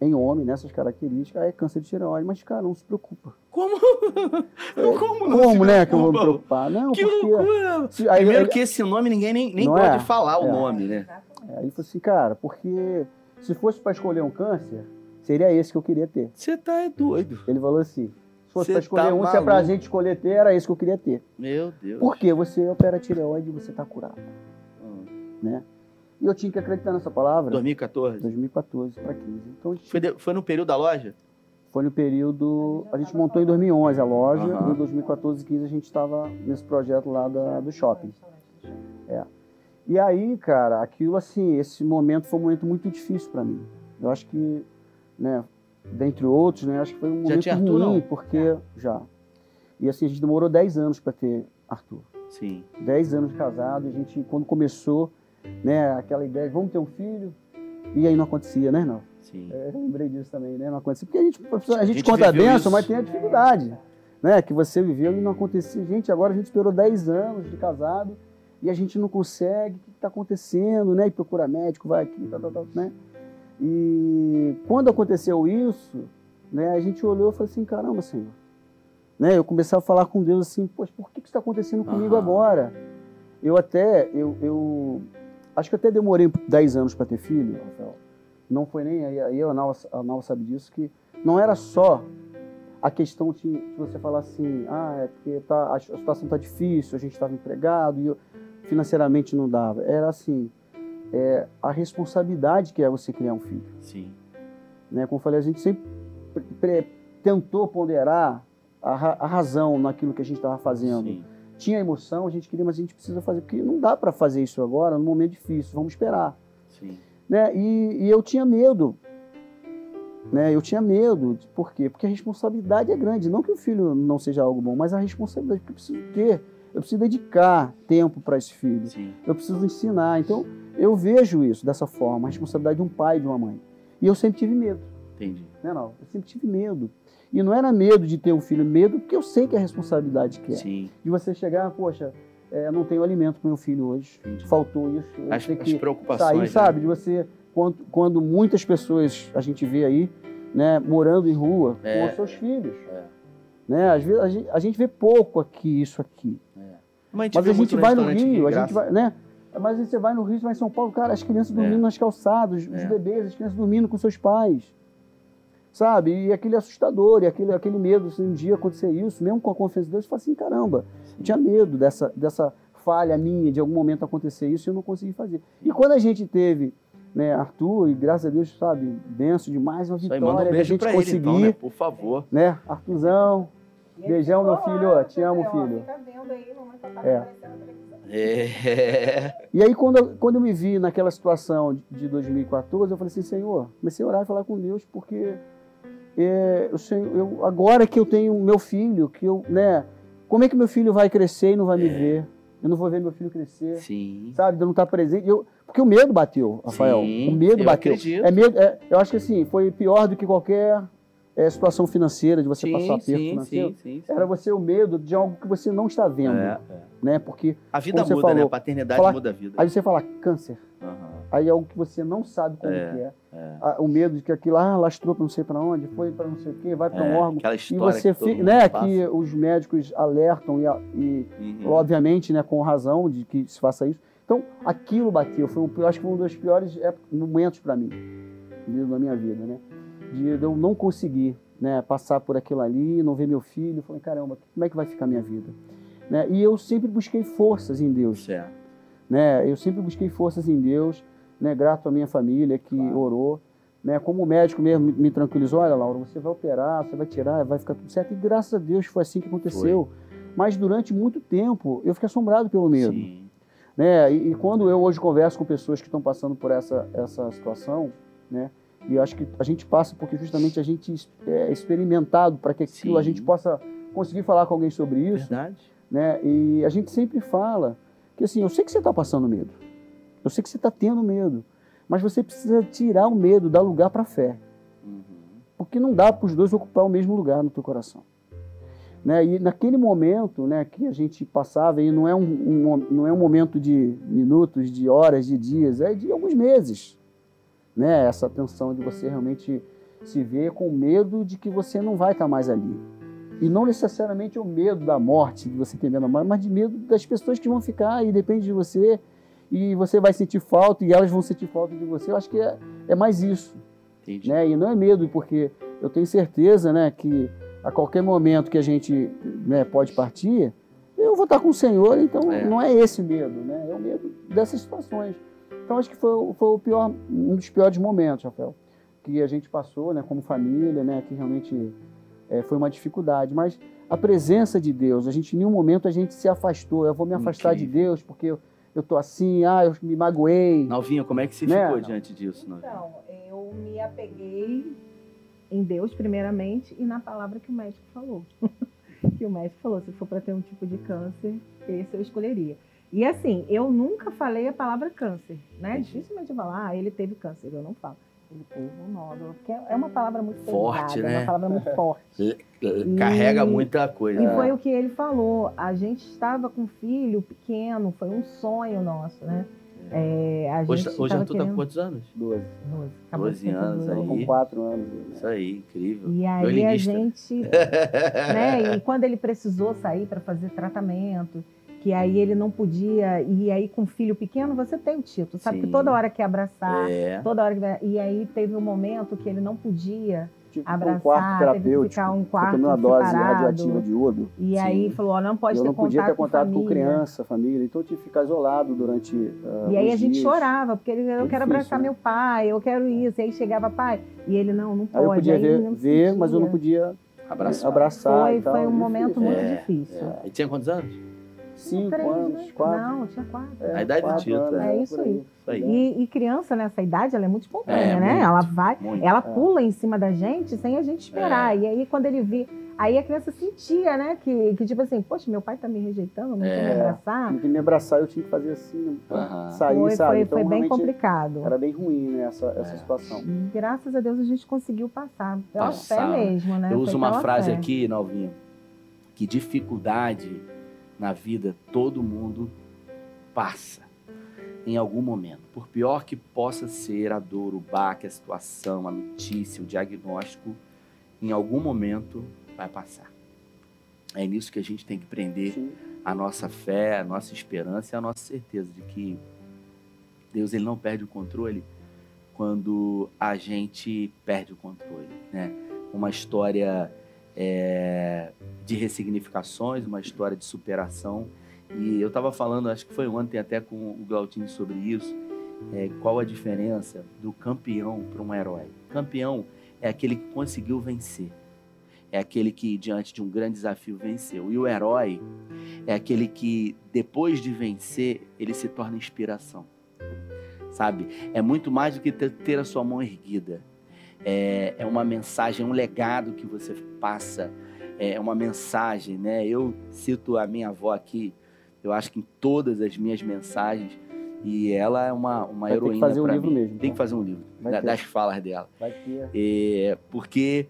em homem, nessas características, é câncer de tireoide. Mas, cara, não se preocupa. Como? [laughs] Como não Como, né, que eu vou me preocupa? preocupar? Não, Que porque... loucura! se- aí- Primeiro aí- que esse nome ninguém nem, nem pode é? falar o É. nome, né? É, Aí ele falou assim, cara, porque se fosse para escolher um câncer, seria esse que eu queria ter. Você tá é doido. Ele falou assim, se fosse para escolher tá um, se é pra maluco. gente escolher ter, era esse que eu queria ter. Meu Deus. Porque você opera tireoide e você tá curado, Hum. né? E eu tinha que acreditar nessa palavra. 2014? 2014 para 15. Então gente Foi, de- foi no período da loja? foi no período, a gente montou em 2011 a loja, Aham. e em 2014 e 15 a gente estava nesse projeto lá da- do shopping. E aí, cara, aquilo assim, esse momento foi um momento muito difícil para mim. Eu acho que, né, dentre outros, né, acho que foi um Já momento tinha Arthur, ruim, não? porque já. E assim, a gente demorou 10 anos para ter Arthur. Sim. 10 anos de casado, a gente, quando começou, né, aquela ideia de vamos ter um filho, e aí não acontecia, né, não? Sim. É, eu lembrei disso também, né? Não acontecia. Porque a gente, a gente, gente conta a benção, mas tem a dificuldade, né? Que você viveu e não acontecia. Gente, agora a gente esperou 10 anos de casado e a gente não consegue. O que está acontecendo, né? E procura médico, vai aqui, tal, tal, tal, né? E quando aconteceu isso, né? A gente olhou e falou assim, caramba, Senhor. Né? Eu comecei a falar com Deus assim, poxa, por que que isso está acontecendo comigo Aham. agora? Eu até, eu, eu acho que até demorei 10 anos para ter filho, Rafael não foi nem aí, aí a Nau, a sabe disso que não era só a questão de, de você falar assim, ah, é porque tá, a situação tá difícil, a gente estava empregado e eu, financeiramente não dava. Era assim, é, a responsabilidade que é você criar um filho. Sim. Né? Como eu falei, a gente sempre pre- pre- tentou ponderar a, ra- a razão naquilo que a gente estava fazendo. Sim. Tinha emoção, a gente queria, mas a gente precisa fazer, porque não dá para fazer isso agora, num momento difícil, vamos esperar Sim. né? E, e eu tinha medo, né? Eu tinha medo, de- por quê? Porque a responsabilidade é grande. Não que o filho não seja algo bom, mas a responsabilidade que eu preciso ter, eu preciso dedicar tempo para esse filho, Sim. eu preciso ensinar. Então eu vejo isso dessa forma, a responsabilidade de um pai e de uma mãe. E eu sempre tive medo, Entendi. né? Não, eu sempre tive medo. E não era medo de ter um filho, medo porque eu sei que é a responsabilidade que é. Sim. De você chegar, poxa, é, não tenho alimento para meu filho hoje, Entendi. faltou isso, As, as que preocupações. sair, né? sabe? De você, quando, quando muitas pessoas a gente vê aí, né, morando em rua É, com os seus filhos. é. Né? Às vezes a gente, a gente vê pouco aqui, isso aqui. Mas a gente, Mas a gente vai no aqui, Rio, a gente vai, né? Mas você vai no Rio, você vai em São Paulo, cara, as crianças dormindo É. nas calçadas, os É. bebês, as crianças dormindo com seus pais. Sabe? E aquele assustador, e aquele, aquele medo, se um dia acontecer isso, mesmo com a confiança de Deus, você fala assim, caramba, eu tinha medo dessa, dessa falha minha, de algum momento acontecer isso e eu não consegui fazer. E quando a gente teve, né, Arthur, e graças a Deus, sabe, benção demais, uma vitória manda um beijo gente pra ele, conseguir, então, né? Por favor. né, Arthurzão, ele Beijão, meu filho, lá, ó, te amo, filho. Tá É. aparecendo na televisão. É. E aí, quando eu, quando eu me vi naquela situação de 2014, eu falei assim, Senhor, comecei a orar e falar com Deus, porque é, Senhor, eu, agora que eu tenho meu filho, que eu, né, como é que meu filho vai crescer e não vai me É. ver? Eu não vou ver meu filho crescer, Sim. sabe? De eu não estar presente. Eu, porque o medo bateu, Rafael. Sim, o medo eu bateu. acredito. É medo, é, eu acho que assim, foi pior do que qualquer é, situação financeira, de você sim, passar aperto sim, financeiro. sim, sim, sim. Era você o medo de algo que você não está vendo, É, é. né? Porque A vida muda, né? falou, A paternidade falar- muda a vida. aí você fala câncer. Aham, Aí é algo que você não sabe como É, que é. é. O medo de que aquilo ah, lastrou para não sei para onde, foi para não sei o quê, vai para um É, órgão. Aquela E história você que fica, né, passa. que os médicos alertam e, e, Uhum. obviamente, né, com razão de que se faça isso. Então, aquilo bateu, foi um, eu acho que foi um dos piores momentos para mim, na minha vida, né? De eu não conseguir, né, passar por aquilo ali, não ver meu filho, eu falei, caramba, como é que vai ficar a minha vida? Né? E eu sempre busquei forças em Deus Certo. né? Eu sempre busquei forças em Deus, né? Grato à minha família que Claro. orou, né? Como o médico mesmo me- me tranquilizou, olha, Laura, você vai operar, você vai tirar, vai ficar tudo certo. E graças a Deus foi assim que aconteceu. Mas durante muito tempo eu fiquei assombrado pelo medo, Sim. né? E, e quando eu hoje converso com pessoas que estão passando por essa essa situação, né? E eu acho que a gente passa porque justamente a gente é experimentado para que aquilo a gente possa conseguir falar com alguém sobre isso Verdade. né? E a gente sempre fala que assim, eu sei que você está passando medo, eu sei que você está tendo medo, mas você precisa tirar o medo, dar lugar para a fé, Uhum. porque não dá para os dois ocupar o mesmo lugar no teu coração. Né? E naquele momento, né, que a gente passava, e não é um, um- não é um momento de minutos, de horas, de dias, é de alguns meses, né? Essa tensão de você realmente se ver com medo de que você não vai estar mais ali. E não necessariamente o medo da morte, de você ter medo da morte, mas de medo das pessoas que vão ficar e depende de você. E você vai sentir falta e elas vão sentir falta de você. Eu acho que é, é mais isso, Entendi. né? E não é medo, porque eu tenho certeza, né, que a qualquer momento que a gente né, pode partir, eu vou estar com o Senhor, então É. não é esse medo, né? É o medo dessas situações. Então acho que foi, o- foi o pior, um dos piores momentos, Rafael, que a gente passou, né, como família, né, que realmente é, foi uma dificuldade. Mas a presença de Deus, a gente em nenhum momento a gente se afastou. Eu vou me afastar de Incrível. Deus porque eu, eu tô assim, ah, eu me magoei. Novinha, como é que você Né? ficou Não. diante disso, Novinha? Então, eu me apeguei em Deus, primeiramente, e na palavra que o médico falou. [laughs] que o médico falou, se for para ter um tipo de câncer, esse eu escolheria. E assim, eu nunca falei a palavra câncer, né? Entendi. Dificilmente eu falar, ah, ele teve câncer, eu não falo. Ele teve um nódulo, porque é uma palavra muito Forte, pesada, é né? uma palavra muito forte. [laughs] Carrega E- muita coisa. E né? foi o que ele falou. A gente estava com um filho pequeno, foi um sonho nosso, né? É, a Hoje, gente hoje tava Arthur tá com querendo... quantos anos? 12. 12, acabou de 12 fazer anos 12. aí. Com quatro anos. né? Isso aí, incrível. E aí a gente, [laughs] né? E quando ele precisou sair para fazer tratamento, que aí ele não podia, e aí com filho pequeno você tem o título, sabe Sim. que toda hora quer abraçar, É. toda hora que vai- e aí teve um momento que ele não podia que pra abraçar, um quarto que terapêutico. ficar um quarto tomei uma dose separado. radioativa de iodo. E aí Sim. falou, ó, não pode eu ter não podia contato ter contato com, família. criança, família. Então eu tive que ficar isolado durante. ah, E aí a gente dias. chorava, porque ele, eu Foi quero difícil, abraçar né? meu pai, eu quero isso. E aí chegava, pai, e ele não, não pode. Aí eu podia aí ver, não ver mas eu não podia Abraço. abraçar. Foi, e tal. foi um momento Difícil. muito É, difícil. É. E tinha quantos anos? Cinco Três, anos, né? quatro. Não, tinha quatro. é, A idade do Tito, anos, é. É isso aí. Isso aí. E, e criança nessa idade, ela é muito espontânea, É, né? muito, ela vai, muito. ela É. pula em cima da gente sem a gente esperar. E aí, quando ele via, aí a criança sentia, né? Que, que tipo assim, poxa, meu pai tá me rejeitando, não quer me É. abraçar. Tinha que me abraçar, eu tinha que fazer assim, pra Aham. sair, Foi, sabe? foi, então, foi bem complicado. Era bem ruim, né, essa, essa É. situação. E graças a Deus a gente conseguiu passar. Pela Passar, fé mesmo, né? Eu Foi uso uma frase fé. aqui, Novinha, que dificuldade na vida todo mundo passa. em algum momento. Por pior que possa ser a dor, o baque, a situação, a notícia, o diagnóstico, em algum momento vai passar. É nisso que a gente tem que prender Sim. a nossa fé, a nossa esperança e a nossa certeza de que Deus ele não perde o controle quando a gente perde o controle, né? Uma história é, de ressignificações, uma história de superação. E eu estava falando, acho que foi ontem até com o Glautinho sobre isso, é, qual a diferença do campeão para um herói. Campeão é aquele que conseguiu vencer, é aquele que diante de um grande desafio venceu. E o herói é aquele que depois de vencer ele se torna inspiração sabe? É muito mais do que ter, ter a sua mão erguida. É, é, uma mensagem, um legado que você passa. É uma mensagem, né? Eu cito a minha avó aqui, eu acho que em todas as minhas mensagens, e ela é uma, uma Vai ter que heroína fazer um pra livro mim. mesmo, Tem então. que fazer um livro da- das falas dela. Vai ter. É, porque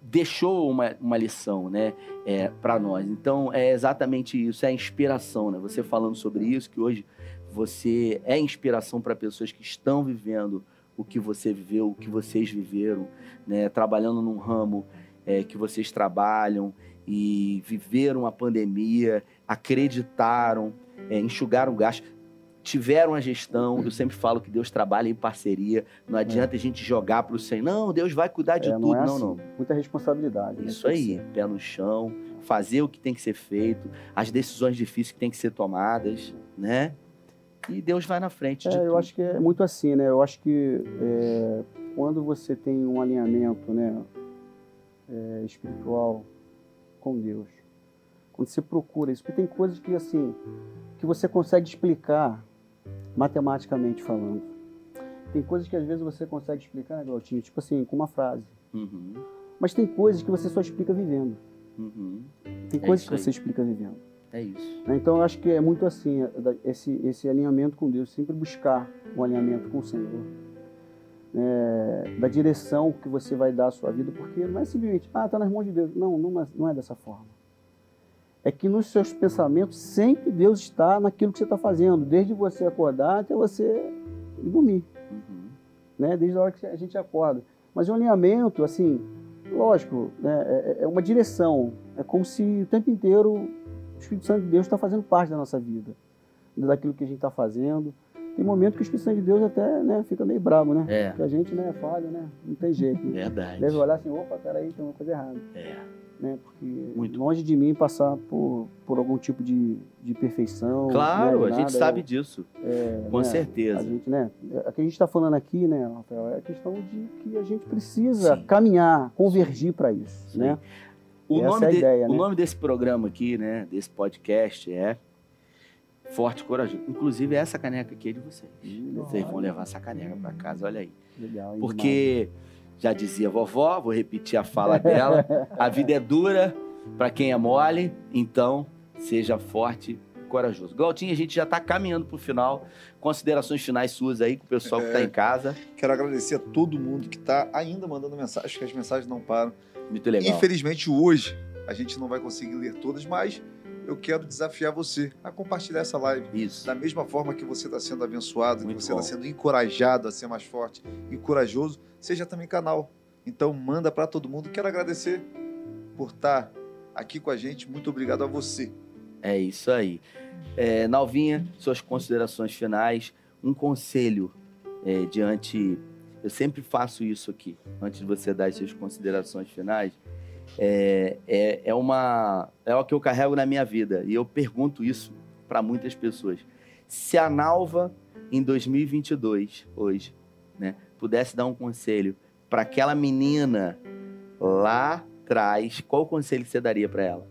deixou uma, uma lição, né, é, para nós. Então é exatamente isso, é a inspiração, né? Você falando sobre isso, que hoje você é inspiração para pessoas que estão vivendo o que você viveu, o que vocês viveram, né? Trabalhando num ramo é, que vocês trabalham e viveram a pandemia, acreditaram, é, enxugaram gasto, tiveram a gestão. Eu sempre falo que Deus trabalha em parceria. Não adianta a gente jogar para o Senhor. Não, Deus vai cuidar de É, tudo. é Não, assim. não. Muita responsabilidade. né? Isso que aí, pé no chão, fazer o que tem que ser feito, as decisões difíceis que tem que ser tomadas, né? E Deus vai na frente de É, eu tudo. acho que é muito assim, né? Eu acho que é, quando você tem um alinhamento, né, é, espiritual com Deus, quando você procura isso, porque tem coisas que assim que você consegue explicar matematicamente falando. Tem coisas que às vezes você consegue explicar, né, Glautinho, tipo assim, com uma frase. Uhum, Mas tem coisas que você só explica vivendo. uhum. Tem É coisas que você explica vivendo. É isso. né? Então eu acho que é muito assim, é, esse, esse alinhamento com Deus, sempre buscar o alinhamento com o Senhor. É, da direção que você vai dar à sua vida, porque não é simplesmente, ah, está nas mãos de Deus. Não, não é, não é dessa forma. É que nos seus pensamentos sempre Deus está naquilo que você está fazendo, desde você acordar até você dormir Uhum. né? Desde a hora que a gente acorda. Mas o alinhamento, assim, lógico, né? é, é uma direção. É como se o tempo inteiro o Espírito Santo de Deus está fazendo parte da nossa vida, daquilo que a gente está fazendo. Tem momento que o Espírito Santo de Deus até né, fica meio bravo, né? É, Porque a gente né, falha, né? Não tem jeito. né? verdade. Deve olhar assim, opa, peraí, tem uma coisa errada. É. Né? Porque Muito. longe de mim passar por, por algum tipo de, de perfeição. Claro, né, a gente sabe é- disso. é, Com né, certeza. a gente, né? O que a gente está falando aqui, né, Rafael, é a questão de que a gente precisa Sim. caminhar, convergir para isso, Sim. né? O, Essa nome, é a de- ideia, o né? nome desse programa aqui, né? Desse podcast é Forte e Corajoso. Inclusive, essa caneca aqui é de vocês. Ih, Vocês vão levar essa caneca para casa, olha aí. Legal, hein, Porque, já dizia a vovó, vou repetir a fala dela, a vida é dura para quem é mole, então seja forte e corajoso. Glautinho, a gente já está caminhando para o final. Considerações finais suas aí com o pessoal que está em casa. Quero agradecer a todo mundo que está ainda mandando mensagens, que as mensagens não param. Muito legal. Infelizmente, hoje, a gente não vai conseguir ler todas, mas eu quero desafiar você a compartilhar essa live. Isso. Da mesma forma que você está sendo abençoado, Muito que você está sendo encorajado a ser mais forte e corajoso, seja também canal. Então, manda para todo mundo. Quero agradecer por estar aqui com a gente. Muito obrigado a você. É isso aí. É, Nalvinha, suas considerações finais, um conselho é, diante. Eu sempre faço isso aqui, antes de você dar as suas considerações finais. É, é, é uma é o que eu carrego na minha vida e eu pergunto isso para muitas pessoas. Se a Nalva em 2022 hoje, né, pudesse dar um conselho para aquela menina lá atrás, qual conselho que você daria para ela?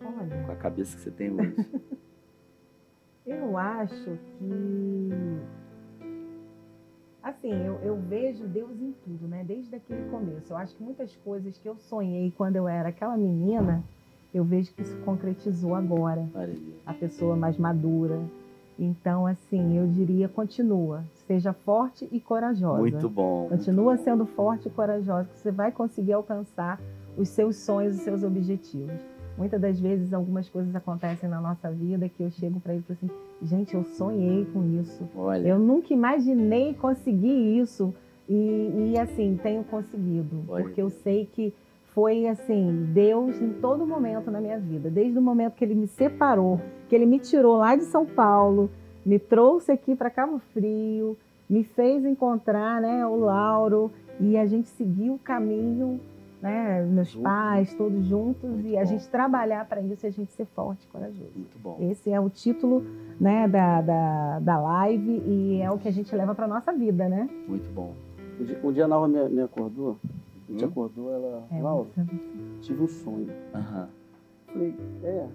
Olha, Com a cabeça que você tem hoje. [laughs] eu acho que. Assim, eu, eu vejo Deus em tudo, né? Desde aquele começo. Eu acho que muitas coisas que eu sonhei quando eu era aquela menina, eu vejo que isso concretizou agora. Maravilha. A pessoa mais madura. Então, assim, eu diria, continua. Seja forte e corajosa. Muito bom. Continua sendo forte e corajosa, que você vai conseguir alcançar os seus sonhos e seus objetivos. Muitas das vezes algumas coisas acontecem na nossa vida que eu chego para ele e falo assim, gente, eu sonhei com isso. Olha, Eu nunca imaginei conseguir isso e, e, assim tenho conseguido, Olha. porque eu sei que foi assim Deus em todo momento na minha vida, desde o momento que Ele me separou, que Ele me tirou lá de São Paulo, me trouxe aqui para Cabo Frio, me fez encontrar, né, o Lauro e a gente seguiu o caminho, né, meus Junto. pais todos juntos Muito e a bom. gente trabalhar para isso e a gente ser forte, e corajoso. muito bom. Esse é o título né, da, da, da live e é o que a gente leva para nossa vida, né? Muito bom. Um dia, um dia a Nalva me, me acordou, a gente Hum? acordou, ela, É, Laura, tive um sonho. Aham. Falei, é,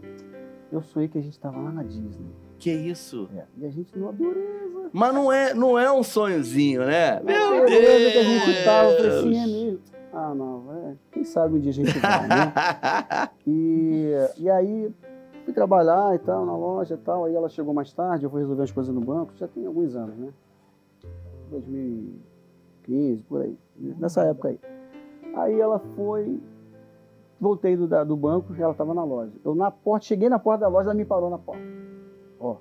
eu sonhei que a gente estava lá na Disney. Que isso? É, e a gente numa dureza. Mas não é, não é um sonhozinho, né? Meu Uma dureza que a gente tava. Eu falei Deus! assim, é mesmo. Ah, não, é, quem sabe um dia a gente vai, né? [laughs] E, e aí fui trabalhar e tal, na loja e tal. Aí ela chegou mais tarde, eu fui resolver as coisas no banco, já tem alguns anos, né? 2015, por aí. Nessa época aí. Aí ela foi. Voltei do, do banco ela estava na loja. Eu na porta, cheguei na porta da loja, ela me parou na porta. Ó,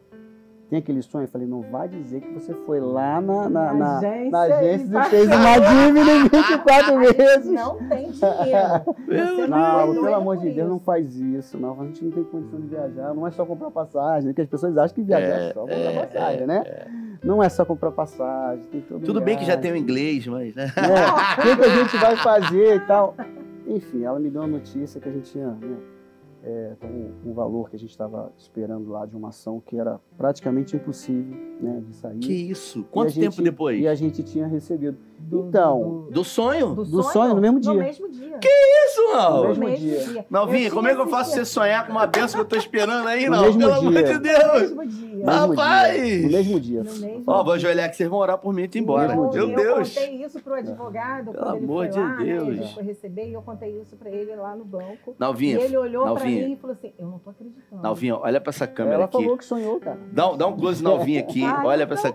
tem aquele sonho? Eu falei, não vai dizer que você foi lá na, na, na, agência na agência e fez uma dívida em [laughs] 24 meses. Não tem dinheiro. Não, pelo amor de Deus, isso. não faz isso. Não, a gente não tem condição de viajar. Não é só comprar passagem, porque as pessoas acham que viajar é, É, só comprar é, passagem, é, né? Não é só comprar passagem, tem todo Tudo bem que já tem o inglês, mas, né? né? O que, que a gente vai [laughs] fazer e tal. Enfim, ela me deu uma notícia que a gente tinha né, é, um, um valor que a gente estava esperando lá de uma ação que era praticamente impossível né, de sair. Que isso? Quanto gente- tempo depois? E a gente tinha recebido. Do- Então, Do sonho? do, do sonho no mesmo dia. No mesmo dia. Isso, No não. mesmo No dia. Eu como é que eu faço você sonhar com uma benção que eu tô esperando aí, No não? mesmo Pelo amor dia. de No Deus! mesmo dia. No mesmo Rapaz! dia. No mesmo dia. No mesmo Ó, vou ajoelhar que vocês vão orar por mim e ir embora. Eu. Meu eu Deus! contei isso pro advogado Pelo quando ele amor foi de lá, né? Deus. Ele foi receber e eu contei isso pra ele lá no banco. E Nalvinha, ele olhou pra mim e falou assim: Eu não tô acreditando. Nalvinha, olha pra essa câmera Ela aqui. falou que sonhou, cara. Dá, um- dá um close Nalvinha aqui. [laughs] Ai, olha pra essa.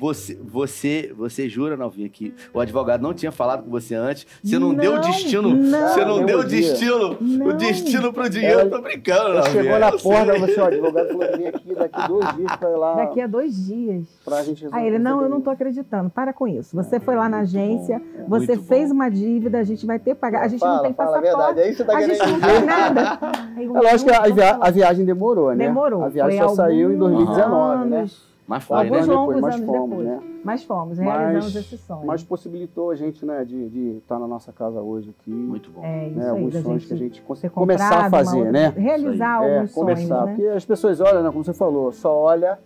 Você, você, você jura, Nalvinha, que o advogado não tinha falado com você antes? Você não, deu o destino. Não, você não deu o destino. O Não. destino pro dinheiro. Ela- Tô brincando, Nalvinha. chegou na eu porta, falou assim, ó, o advogado falou que vem aqui daqui dois dias pra ir lá Daqui a dois dias. pra gente resolver. Aí ele, não, eu não tô acreditando. Para com isso. Você foi lá na agência, É, você fez bom. uma dívida, a gente vai ter que pagar. A gente fala, não tem fala a passaporte. verdade, é isso que você tá a gente querendo não tem dizer. nada. Aí [laughs] eu, É lógico que a, não, via- não, a viagem demorou, né? Demorou. A viagem Foi só saiu em alguns 2019, né? Mas foi, Alguns né? longos depois, mas anos fomos, depois. né? Mas fomos, Mas- realizamos esse sonho. Mas possibilitou a gente, né, de de estar na nossa casa hoje aqui. Muito bom. é isso né, aí, alguns sonhos gente que a gente cons- ter começar a fazer, outra- né? Realizar É, alguns começar. sonhos, né? Porque as pessoas olham, né, como você falou, só olha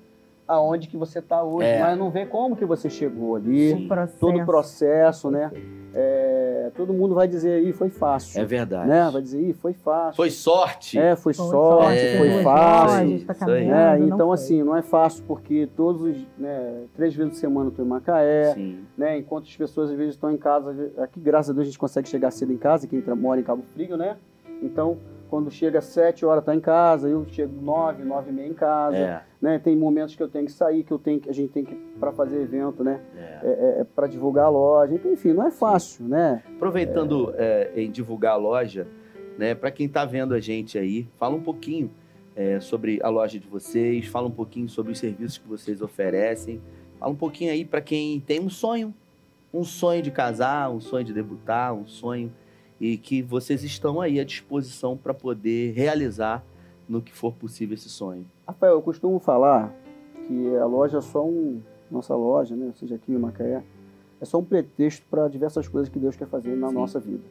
aonde que você está hoje, É. mas não vê como que você chegou ali, O processo. todo o processo, né? É, todo mundo vai dizer aí, foi fácil. É verdade. né? Vai dizer, Ih, foi fácil. Foi sorte. É, foi, Foi sorte, sorte, foi fácil. tá aí. né? caminhando, não Então, foi. assim, não é fácil porque todos os, né, três vezes por semana eu tô em Macaé, Sim. né? Enquanto as pessoas às vezes estão em casa, aqui graças a Deus a gente consegue chegar cedo em casa, quem mora em Cabo Frio, né? Então, quando chega às sete horas tá em casa, eu chego nove, nove e meia em casa, É, né? Tem momentos que eu tenho que sair, que eu tenho que, a gente tem que para fazer evento, né? é. É, é, é para divulgar a loja, enfim, não é fácil, né? Aproveitando é, em divulgar a loja, né, para quem está vendo a gente aí, fala um pouquinho sobre a loja de vocês, fala um pouquinho sobre os serviços que vocês oferecem, fala um pouquinho aí para quem tem um sonho, um sonho de casar, um sonho de debutar, um sonho e que vocês estão aí à disposição para poder realizar no que for possível esse sonho. Rafael, eu costumo falar que a loja é só um. Nossa loja, né? Seja aqui em Macaé, é só um pretexto para diversas coisas que Deus quer fazer na Sim. nossa vida.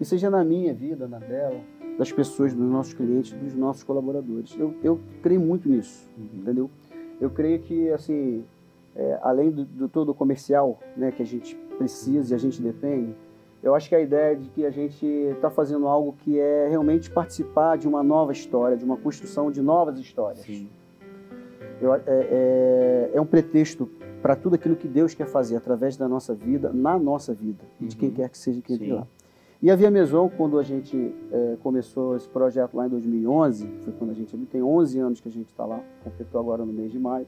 E seja na minha vida, na dela, das pessoas, dos nossos clientes, dos nossos colaboradores. Eu, eu creio muito nisso, entendeu? Eu creio que, assim, é, além do, do todo o comercial né, que a gente precisa e a gente depende, eu acho que a ideia de que a gente está fazendo algo que é realmente participar de uma nova história, de uma construção de novas histórias. Sim. Eu- é, é- é um pretexto para tudo aquilo que Deus quer fazer através da nossa vida, na nossa vida, e de quem Uhum. quer que seja que entre Sim. lá. E a Via Maison, quando a gente é, começou esse projeto lá em 2011, foi quando a gente tem 11 anos que a gente está lá, completou agora no mês de maio,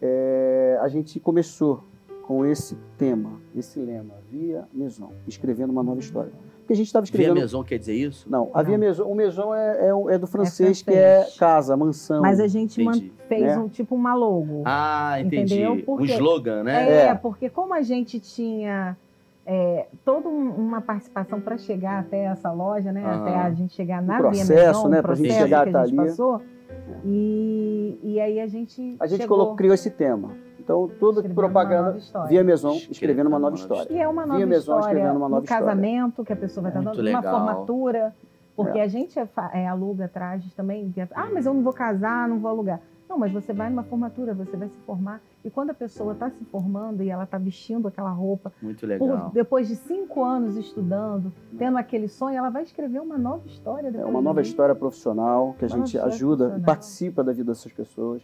é, a gente começou com esse tema, esse lema, Via Maison, escrevendo uma nova história. Porque a gente estava Via escrevendo. Maison quer dizer isso? Não, a Via. Maison, o Maison é, é, é do francês, francês. que é casa, mansão. Mas a gente man- fez Né? um tipo uma logo. Ah, entendi. Entendeu? Um Porque- slogan, né? É, É. porque como a gente tinha é, toda um- uma participação para chegar até essa loja, né? Aham. Até a gente chegar na processo, Via Maison, né, o pra gente processo chegar até a gente ali. passou. E, e aí a gente A gente chegou, colocou, criou esse tema. Então, toda escrevendo propaganda. Via Maison, Escrevendo escrevendo uma nova história. E é uma nova Via Maison história, escrevendo uma nova um história. casamento que a pessoa vai estar Muito dando, uma formatura, porque a gente é, é, aluga trajes também. é, ah, mas eu não vou casar, não vou alugar. Não, mas você vai numa formatura, você vai se formar. E quando a pessoa está se formando e ela está vestindo aquela roupa, Muito por- legal. depois de cinco anos estudando, tendo aquele sonho, ela vai escrever uma nova história. É uma nova história profissional que a Uma gente história ajuda e participa da vida dessas pessoas.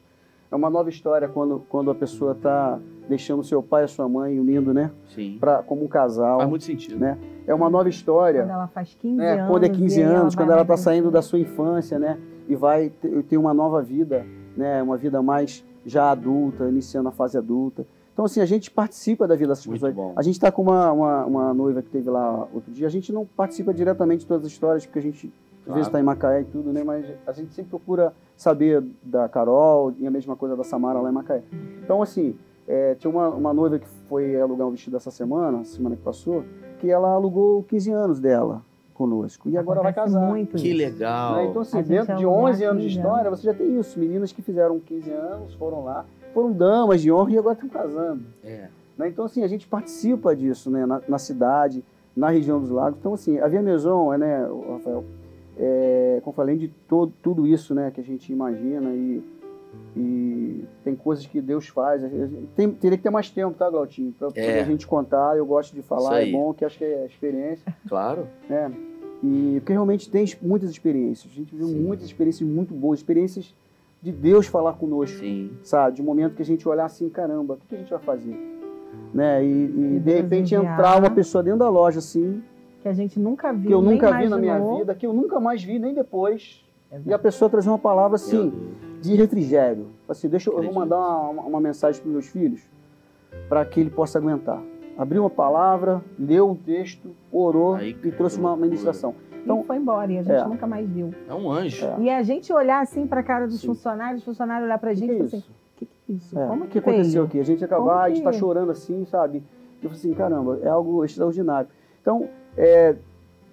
É uma nova história quando, quando a pessoa está deixando seu pai e sua mãe unindo, né? Sim. Pra, como um casal. Faz muito sentido. né? É uma nova história. Quando ela faz 15 né? anos. Quando é 15 e aí anos, quando ela está saindo da sua infância, né? E vai ter, ter uma nova vida, né? Uma vida mais já adulta, iniciando a fase adulta. Então, assim, a gente participa da vida dessas Muito pessoas. bom. A gente está com uma, uma, uma noiva que teve lá outro dia. A gente não participa diretamente de todas as histórias, porque a gente às Claro. vezes está em Macaé e tudo, né? Mas a gente sempre procura saber da Carol e a mesma coisa da Samara lá em Macaé. Então, assim, é, tinha uma, uma noiva que foi alugar um vestido essa semana, semana que passou, que ela alugou 15 anos dela conosco. E agora vai Acontece casar. Muito Que isso. legal. Né? Então, assim, A dentro de alugar 11 anos de 15 história, você já tem isso. Meninas que fizeram 15 anos, foram lá, foram damas de honra e agora estão casando. É. né? Então, assim, a gente participa disso né? na, na cidade, na região dos lagos. Então, assim, a Via Maison, é, né, Rafael, é, como eu falei, de todo, tudo isso né, que a gente imagina e, e tem coisas que Deus faz. Tem, teria que ter mais tempo, tá, Glautinho? Para É. a gente contar. Eu gosto de falar, é bom, que acho que é experiência. Claro. né? E porque realmente tem muitas experiências. A gente viu Sim. muitas experiências muito boas, experiências de Deus falar conosco, Sim. sabe? De um momento que a gente olhar assim, caramba, o que a gente vai fazer? Né? E, e, de repente enviar. entrar uma pessoa dentro da loja assim, Que a gente nunca viu. que eu nem nunca vi na minha imaginou. vida, que eu nunca mais vi nem depois. Exato. E a pessoa trazer uma palavra assim, de refrigério. Assim, deixa eu, eu vou mandar uma, uma mensagem para meus filhos para que ele possa aguentar. Abriu uma palavra, leu um texto, orou Aí, e trouxe uma, ministração. Então Então, foi embora e a gente é. nunca mais viu. É um anjo. É. E a gente olhar assim para a cara dos Sim. funcionários, os funcionários olhar para a que, gente que e é falar assim: o que, que é isso? É, Como o que aconteceu veio? aqui? A gente acabar, gente tá que- chorando assim, sabe? Eu falei assim, caramba, é algo extraordinário. Então, é,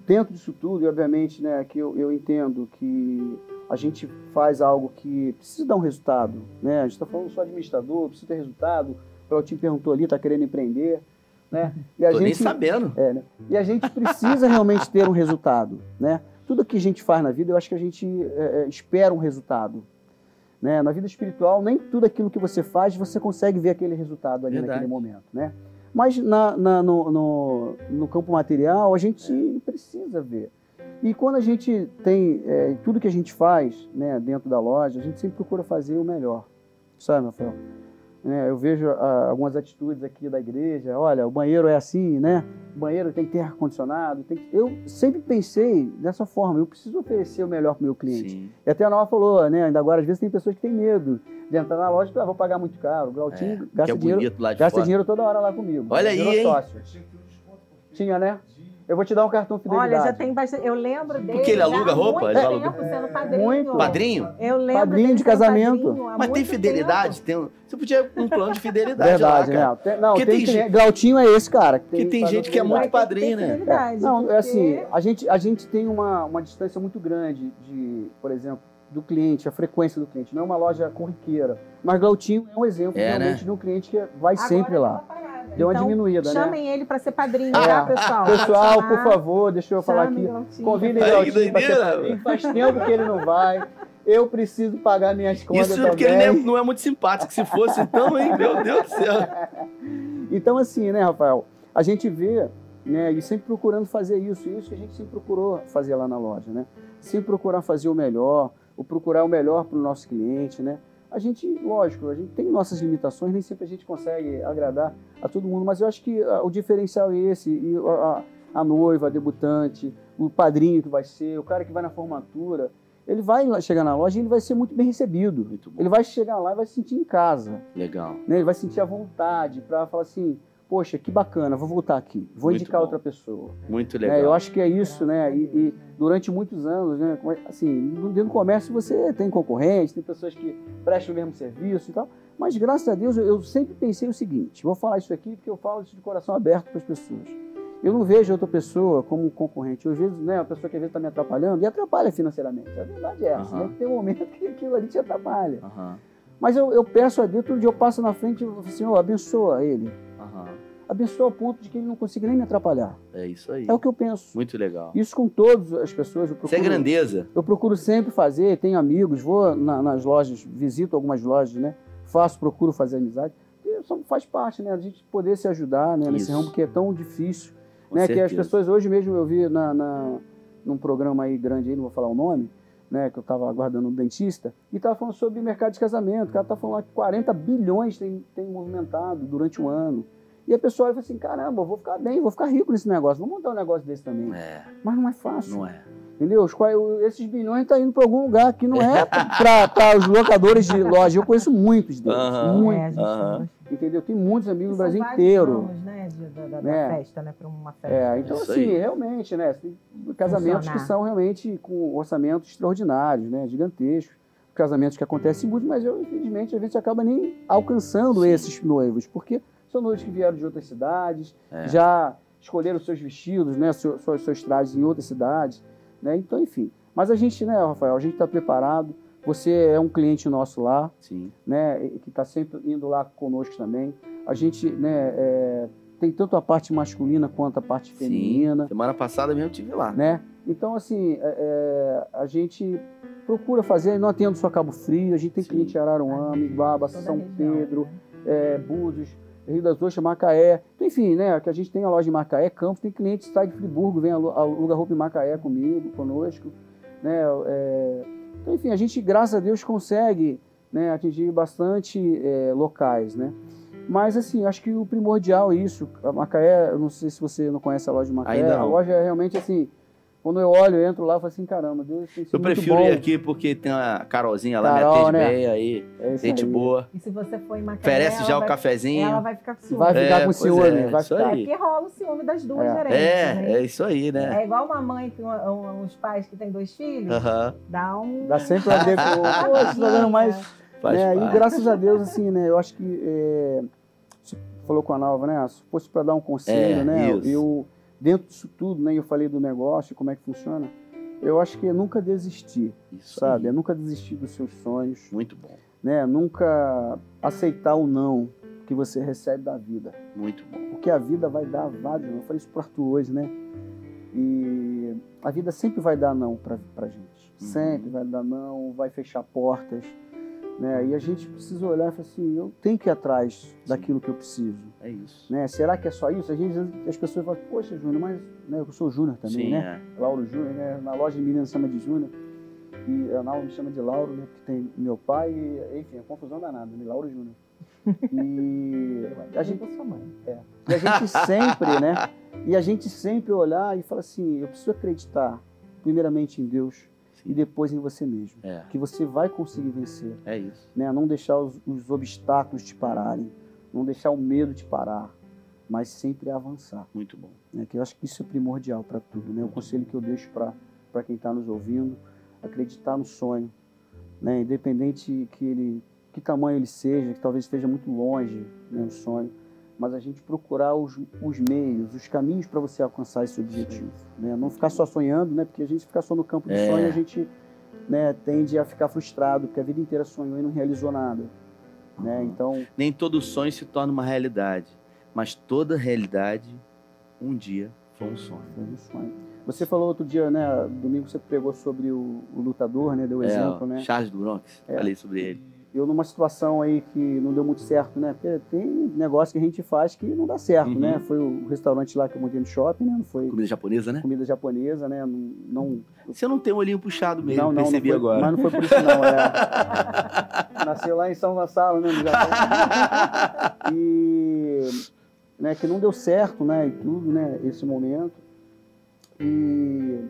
dentro disso tudo, e obviamente, né, que eu, eu entendo que a gente faz algo que precisa dar um resultado, né? A gente está falando só administrador, precisa ter resultado. O Clautinho perguntou ali, está querendo empreender, né? [laughs] E a Tô nem gente, sabendo. é, né? E a gente precisa realmente ter um resultado, né? Tudo que a gente faz na vida, eu acho que a gente é, é, espera um resultado. Né? Na vida espiritual, nem tudo aquilo que você faz, você consegue ver aquele resultado ali Verdade. naquele momento, né? Mas na, na- no, no, no campo material, a gente precisa ver. E quando a gente tem é, tudo que a gente faz né, dentro da loja, a gente sempre procura fazer o melhor. Sabe, Rafael? Né, eu vejo ah, algumas atitudes aqui da igreja. Olha, o banheiro é assim, né? O banheiro tem que ter ar-condicionado. que- Eu sempre pensei dessa forma. Eu preciso oferecer o melhor para o meu cliente. Sim. E até a Nova falou, né? Ainda agora, às vezes, tem pessoas que têm medo de entrar na loja e ah, vou pagar muito caro. O Glautinho É, que gasta, é dinheiro, gasta fora. dinheiro toda hora lá comigo. Olha aí, sócio. Tinha, né? Eu vou te dar um cartão fidelidade. Olha, já tem bastante. Eu lembro dele. Porque ele aluga roupa? Muito Ele aluga- tempo sendo padrinho. Muito. Padrinho? Eu lembro Padrinho dele de casamento. padrinho Mas tem fidelidade? tempo. Tem um- Você podia um plano de fidelidade Verdade, lá, cara. né? Tem- não, Porque tem, tem gente- Glautinho é esse cara. Que tem faz gente que é muito que padrinho, né? fidelidade, Não, é porque- assim, a gente, a gente tem uma, uma distância muito grande de, por exemplo, do cliente, a frequência do cliente. Não é uma loja corriqueira. Mas Glautinho é um exemplo É, realmente né? de um cliente que vai Agora sempre lá. Uma. Deu uma Então, diminuída, né? Chamem ele para ser padrinho, É. tá, pessoal? Pessoal, por favor, deixa eu falar aqui. Convidem Aí, Glautinho para ser padrinho. Faz tempo que ele não vai. Eu preciso pagar minhas contas Isso também. porque ele não é, não é muito simpático. Se fosse, então, hein? Meu Deus do céu. [laughs] Então, assim, né, Rafael? A gente vê, né, e sempre procurando fazer isso. E isso que a gente sempre procurou fazer lá na loja, né? Sempre procurar fazer o melhor, o procurar o melhor para o nosso cliente, né? A gente, lógico, a gente tem nossas limitações, nem sempre a gente consegue agradar a todo mundo, mas eu acho que ah, o diferencial é esse. E a, a- noiva, a debutante, o padrinho que vai ser, o cara que vai na formatura. ele vai chegar na loja e ele vai ser muito bem recebido. Muito bom. Ele vai chegar lá e vai se sentir em casa. Legal. né? Ele vai sentir a vontade para falar assim, poxa, que bacana, vou voltar aqui, vou Muito indicar bom. outra pessoa. Muito legal. eu acho que é isso, né? E, e durante muitos anos, né? é- Assim, dentro do comércio você tem concorrentes, tem pessoas que prestam o mesmo serviço e tal. Mas graças a Deus eu, sempre pensei o seguinte: vou falar isso aqui porque eu falo isso de coração aberto para as pessoas. Eu não vejo outra pessoa como um concorrente. Eu, vezes, né, a pessoa que às vezes está me atrapalhando e atrapalha financeiramente. A verdade é essa, né? tem um momento [laughs] que aquilo ali te atrapalha. Aham, Mas eu, eu peço a Deus, todo dia eu passo na frente e falo assim, Senhor, abençoa ele. aham. Abençoa a ponto de que ele não consiga nem me atrapalhar. É isso aí. É o que eu penso. Muito legal. Isso com todas as pessoas. Eu Isso é procuro, grandeza. eu procuro sempre fazer, tenho amigos, vou na- nas lojas, visito algumas lojas, né? Faço, procuro fazer amizade. Só faz parte, né? A gente poder se ajudar né? nesse Isso. ramo que é tão difícil. Com né? Que as certeza. pessoas, hoje mesmo eu vi na, na, num programa aí grande aí, não vou falar o nome, né? Que eu estava aguardando um dentista, e estava falando sobre mercado de casamento. O cara tá falando que 40 bilhões tem, tem movimentado durante o ano. E a pessoa olha e fala assim, caramba, eu vou ficar bem, vou ficar rico nesse negócio, vou montar um negócio desse também. É, Mas não é fácil. não é. Entendeu? Os esses bilhões estão indo para algum lugar que não é [laughs] para os locadores de loja. Eu conheço muitos deles. Aham. Muitos. É, a gente Aham. tem Entendeu? Tem muitos amigos no São Brasil inteiro. planos, né, de- da, da- da Né? festa, né, para uma festa. É, então Isso assim, aí. realmente, né? Tem casamentos Funcionar. que são realmente com orçamentos extraordinários, né? Gigantescos. Casamentos que acontecem muito, mas eu, infelizmente, às vezes acaba nem alcançando Sim. esses noivos, porque são noivos que vieram de outras cidades, É. já escolheram seus vestidos, né? Seus, seus, seus trajes em outras cidades, né? Então, enfim. Mas a gente, né, Rafael, a gente está preparado. Você é um cliente nosso lá, Sim. né, que está sempre indo lá conosco também. A gente né, é, tem tanto a parte masculina quanto a parte Sim. feminina, Semana passada mesmo eu tive lá. né? Então, assim, é, é, a gente procura fazer, não atendo só Cabo Frio, a gente tem Sim. cliente em Araruama, Ibaba, Toda a São Pedro, né? é, Búzios, Rio das Ostras, Macaé. Então, enfim, né, que a gente tem a loja em Macaé, Campos, tem cliente que sai de Friburgo, vem alu- aluga roupa em Macaé comigo, conosco, né? é, então, enfim, a gente, graças a Deus, consegue né, atingir bastante é, locais, né? Mas, assim, acho que o primordial é isso. A Macaé, eu não sei se você não conhece a loja de Macaé, a loja é realmente assim, quando eu olho, eu entro lá, eu falo assim, caramba, Deus tem sido Eu muito prefiro bom. ir aqui porque tem a Carolzinha lá, Carol, me atende né? bem aí. É Gente aí. boa. E se você for em Macaé, Oferece já o vai- cafezinho. Ela vai ficar com ciúme. Vai ficar É, com ciúme, é, vai isso ficar. aí. Porque rola o ciúme das duas É. gerentes, né? É, é isso aí, né? É igual uma mãe que um- uns pais que têm dois filhos, Aham. dá um. Dá sempre a ver com, [laughs] poxa, tá dando mais... Faz né? E graças a Deus, assim, né, eu acho que, é, você falou com a Nalva, né, se fosse para dar um conselho, É, né, isso. eu, dentro disso tudo, né, eu falei do negócio, como é que funciona, eu acho que é nunca desistir, Isso sabe? É aí. nunca desistir dos seus sonhos, Muito bom. né, nunca aceitar o não que você recebe da vida. Muito bom. Porque a vida vai dar vários. Eu falei isso pro Arthur hoje, né? E a vida sempre vai dar não pra, pra gente. Uhum. Sempre vai dar não, vai fechar portas. Né? E a gente precisa olhar e falar assim, eu tenho que ir atrás daquilo que eu preciso. É isso. Né? Será que é só isso? A gente, as pessoas falam, poxa, Júnior, mas né, eu sou Júnior também, Sim, né? é. Lauro Júnior, né? Na loja de meninas chama de Júnior. E a Nau me chama de Lauro, né? Porque tem meu pai, e, enfim, é confusão danada, né? Lauro Júnior. [laughs] E a gente, sua mãe. e a gente sempre, né? E a gente sempre olhar e falar assim, eu preciso acreditar primeiramente em Deus Sim. E depois em você mesmo. É, Que você vai conseguir vencer, é isso. né? Não deixar os, os obstáculos te pararem, não deixar o medo te parar, mas sempre avançar. Muito bom. Né? Que eu acho que isso é primordial para tudo, né? O conselho que eu deixo para quem está nos ouvindo, acreditar no sonho, né? Independente que ele, que tamanho ele seja, que talvez esteja muito longe, né, o sonho, mas a gente procurar os, os meios, os caminhos para você alcançar esse objetivo, né? Não ficar só sonhando, né? Porque a gente ficar só no campo do É. sonho, a gente, né, tende a ficar frustrado, porque a vida inteira sonhou e não realizou nada, né? Então, Nem todo sonho se torna uma realidade, mas toda realidade um dia foi um sonho. Foi um sonho. Você falou outro dia, né? Domingo você pregou sobre o, o lutador, né? Deu É, exemplo, né? Charles Duronx, É. falei sobre ele. Eu numa situação aí que não deu muito certo, né? Porque tem negócio que a gente faz que não dá certo, Uhum. né? Foi o restaurante lá que eu montei no shopping, né? Não foi Comida japonesa, né? comida japonesa, né? Não, não, Você não tem um olhinho puxado mesmo, não, não, percebi não foi, agora. Mas não foi por isso não, é. [laughs] Nasceu lá em São Gonçalo, né? No Japão. E né, que não deu certo, né? E tudo, né? Esse momento. E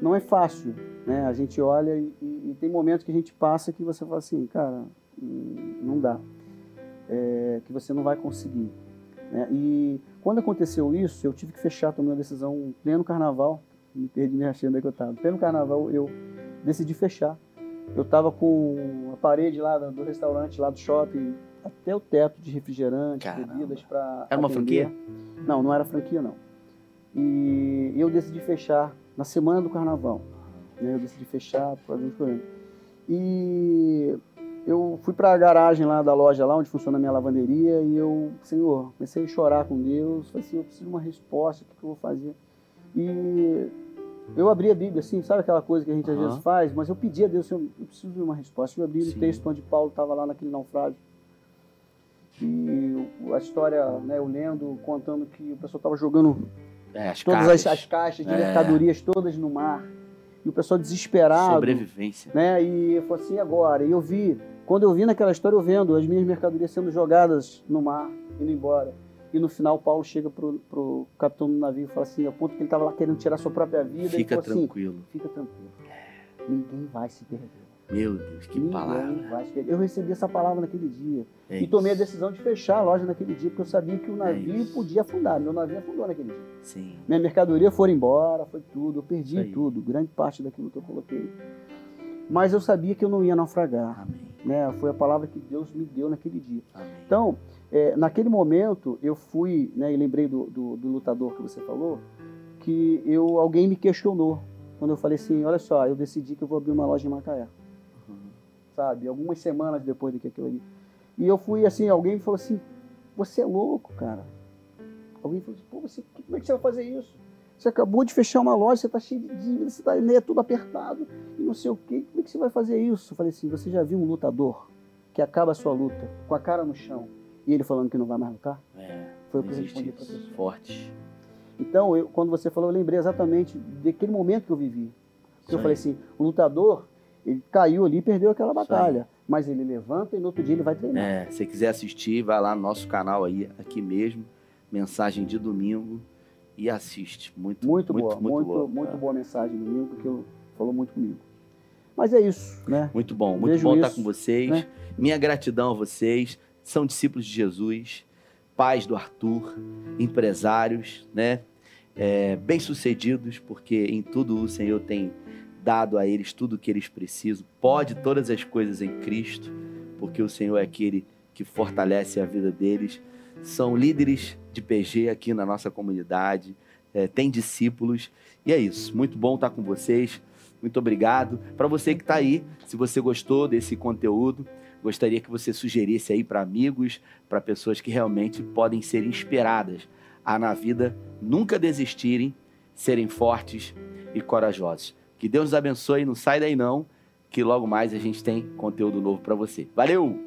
não é fácil, né? A gente olha e, e, tem momentos que a gente passa que você fala assim, cara, não dá, é, que você não vai conseguir. Né? E quando aconteceu isso, eu tive que fechar, tomei uma decisão pleno carnaval, me perdi me achando aí que eu estava. Pleno carnaval, eu decidi fechar. Eu estava com a parede lá do restaurante, lá do shopping, até o teto de refrigerante, Caramba. bebidas para. Era uma franquia? Não, não era franquia, não. E eu decidi fechar na semana do carnaval. né? Eu decidi fechar por alguns problemas. E eu fui para a garagem lá da loja, lá onde funciona a minha lavanderia, e eu, Senhor, comecei a chorar com Deus. Falei assim: eu preciso de uma resposta, o que eu vou fazer? E eu abri a Bíblia, assim, sabe aquela coisa que a gente às vezes faz? Mas eu pedi a Deus, Senhor, eu preciso de uma resposta. Eu abri Sim. o texto onde Paulo estava lá naquele naufrágio. E a história, né, eu lendo, contando que o pessoal estava jogando É, as todas cartas, as, as caixas de É. mercadorias todas no mar. E o pessoal desesperado. sobrevivência. Né? E eu falei assim, "E agora? E eu vi, quando eu vi naquela história, eu vendo as minhas mercadorias sendo jogadas no mar, indo embora. E no final, Paulo chega pro, pro capitão do navio e fala assim, a ponto que ele estava lá querendo tirar sua própria vida. Fica assim, tranquilo. fica tranquilo. Ninguém vai se perder. Meu Deus, que Ninguém palavra. vai se perder. Eu recebi essa palavra naquele dia. É e tomei a decisão de fechar a loja naquele dia, porque eu sabia que o navio isso. podia afundar. Meu navio afundou naquele dia. Sim. Minha mercadoria foi embora, foi tudo. Eu perdi tudo, grande parte daquilo que eu coloquei. Mas eu sabia que eu não ia naufragar. Amém. Né? Foi a palavra que Deus me deu naquele dia. Amém. Então, é, naquele momento, eu fui, né, e lembrei do, do, do lutador que você falou, que eu, alguém me questionou. Quando eu falei assim, olha só, eu decidi que eu vou abrir uma loja em Macaé. Uhum. Sabe? Algumas semanas depois do que aquilo ali. E eu fui assim, alguém me falou assim, você é louco, cara. Alguém falou assim, pô, você, como é que você vai fazer isso? Você acabou de fechar uma loja, você está cheio de dívida, você está né, tudo apertado e não sei o quê. Como é que você vai fazer isso? Eu falei assim, você já viu um lutador que acaba a sua luta com a cara no chão e ele falando que não vai mais lutar? É, Foi o que eu respondi para pessoa. Forte. Então, eu, quando você falou, eu lembrei exatamente daquele momento que eu vivi. Porque eu falei assim, o lutador, ele caiu ali e perdeu aquela batalha. Mas ele levanta e no outro dia ele vai treinar. É, se você quiser assistir, vai lá no nosso canal aí, aqui mesmo, mensagem de domingo e assiste. Muito, Muito, muito, boa, muito, muito, boa. muito É. boa mensagem domingo, porque eu- falou muito comigo. Mas é isso, né? Muito bom, muito Vejo bom estar isso, com vocês. né? Minha gratidão a vocês. São discípulos de Jesus, pais do Arthur, empresários, né? É, bem-sucedidos, porque em tudo o Senhor tem dado a eles tudo o que eles precisam. Pode todas as coisas em Cristo, porque o Senhor é aquele que fortalece a vida deles. São líderes de PG aqui na nossa comunidade, é, tem discípulos, e é isso. Muito bom estar com vocês. Muito obrigado. Para você que está aí, se você gostou desse conteúdo, gostaria que você sugerisse aí para amigos, para pessoas que realmente podem ser inspiradas a na vida nunca desistirem, serem fortes e corajosos. Que Deus nos abençoe, não sai daí não, que logo mais a gente tem conteúdo novo para você. Valeu!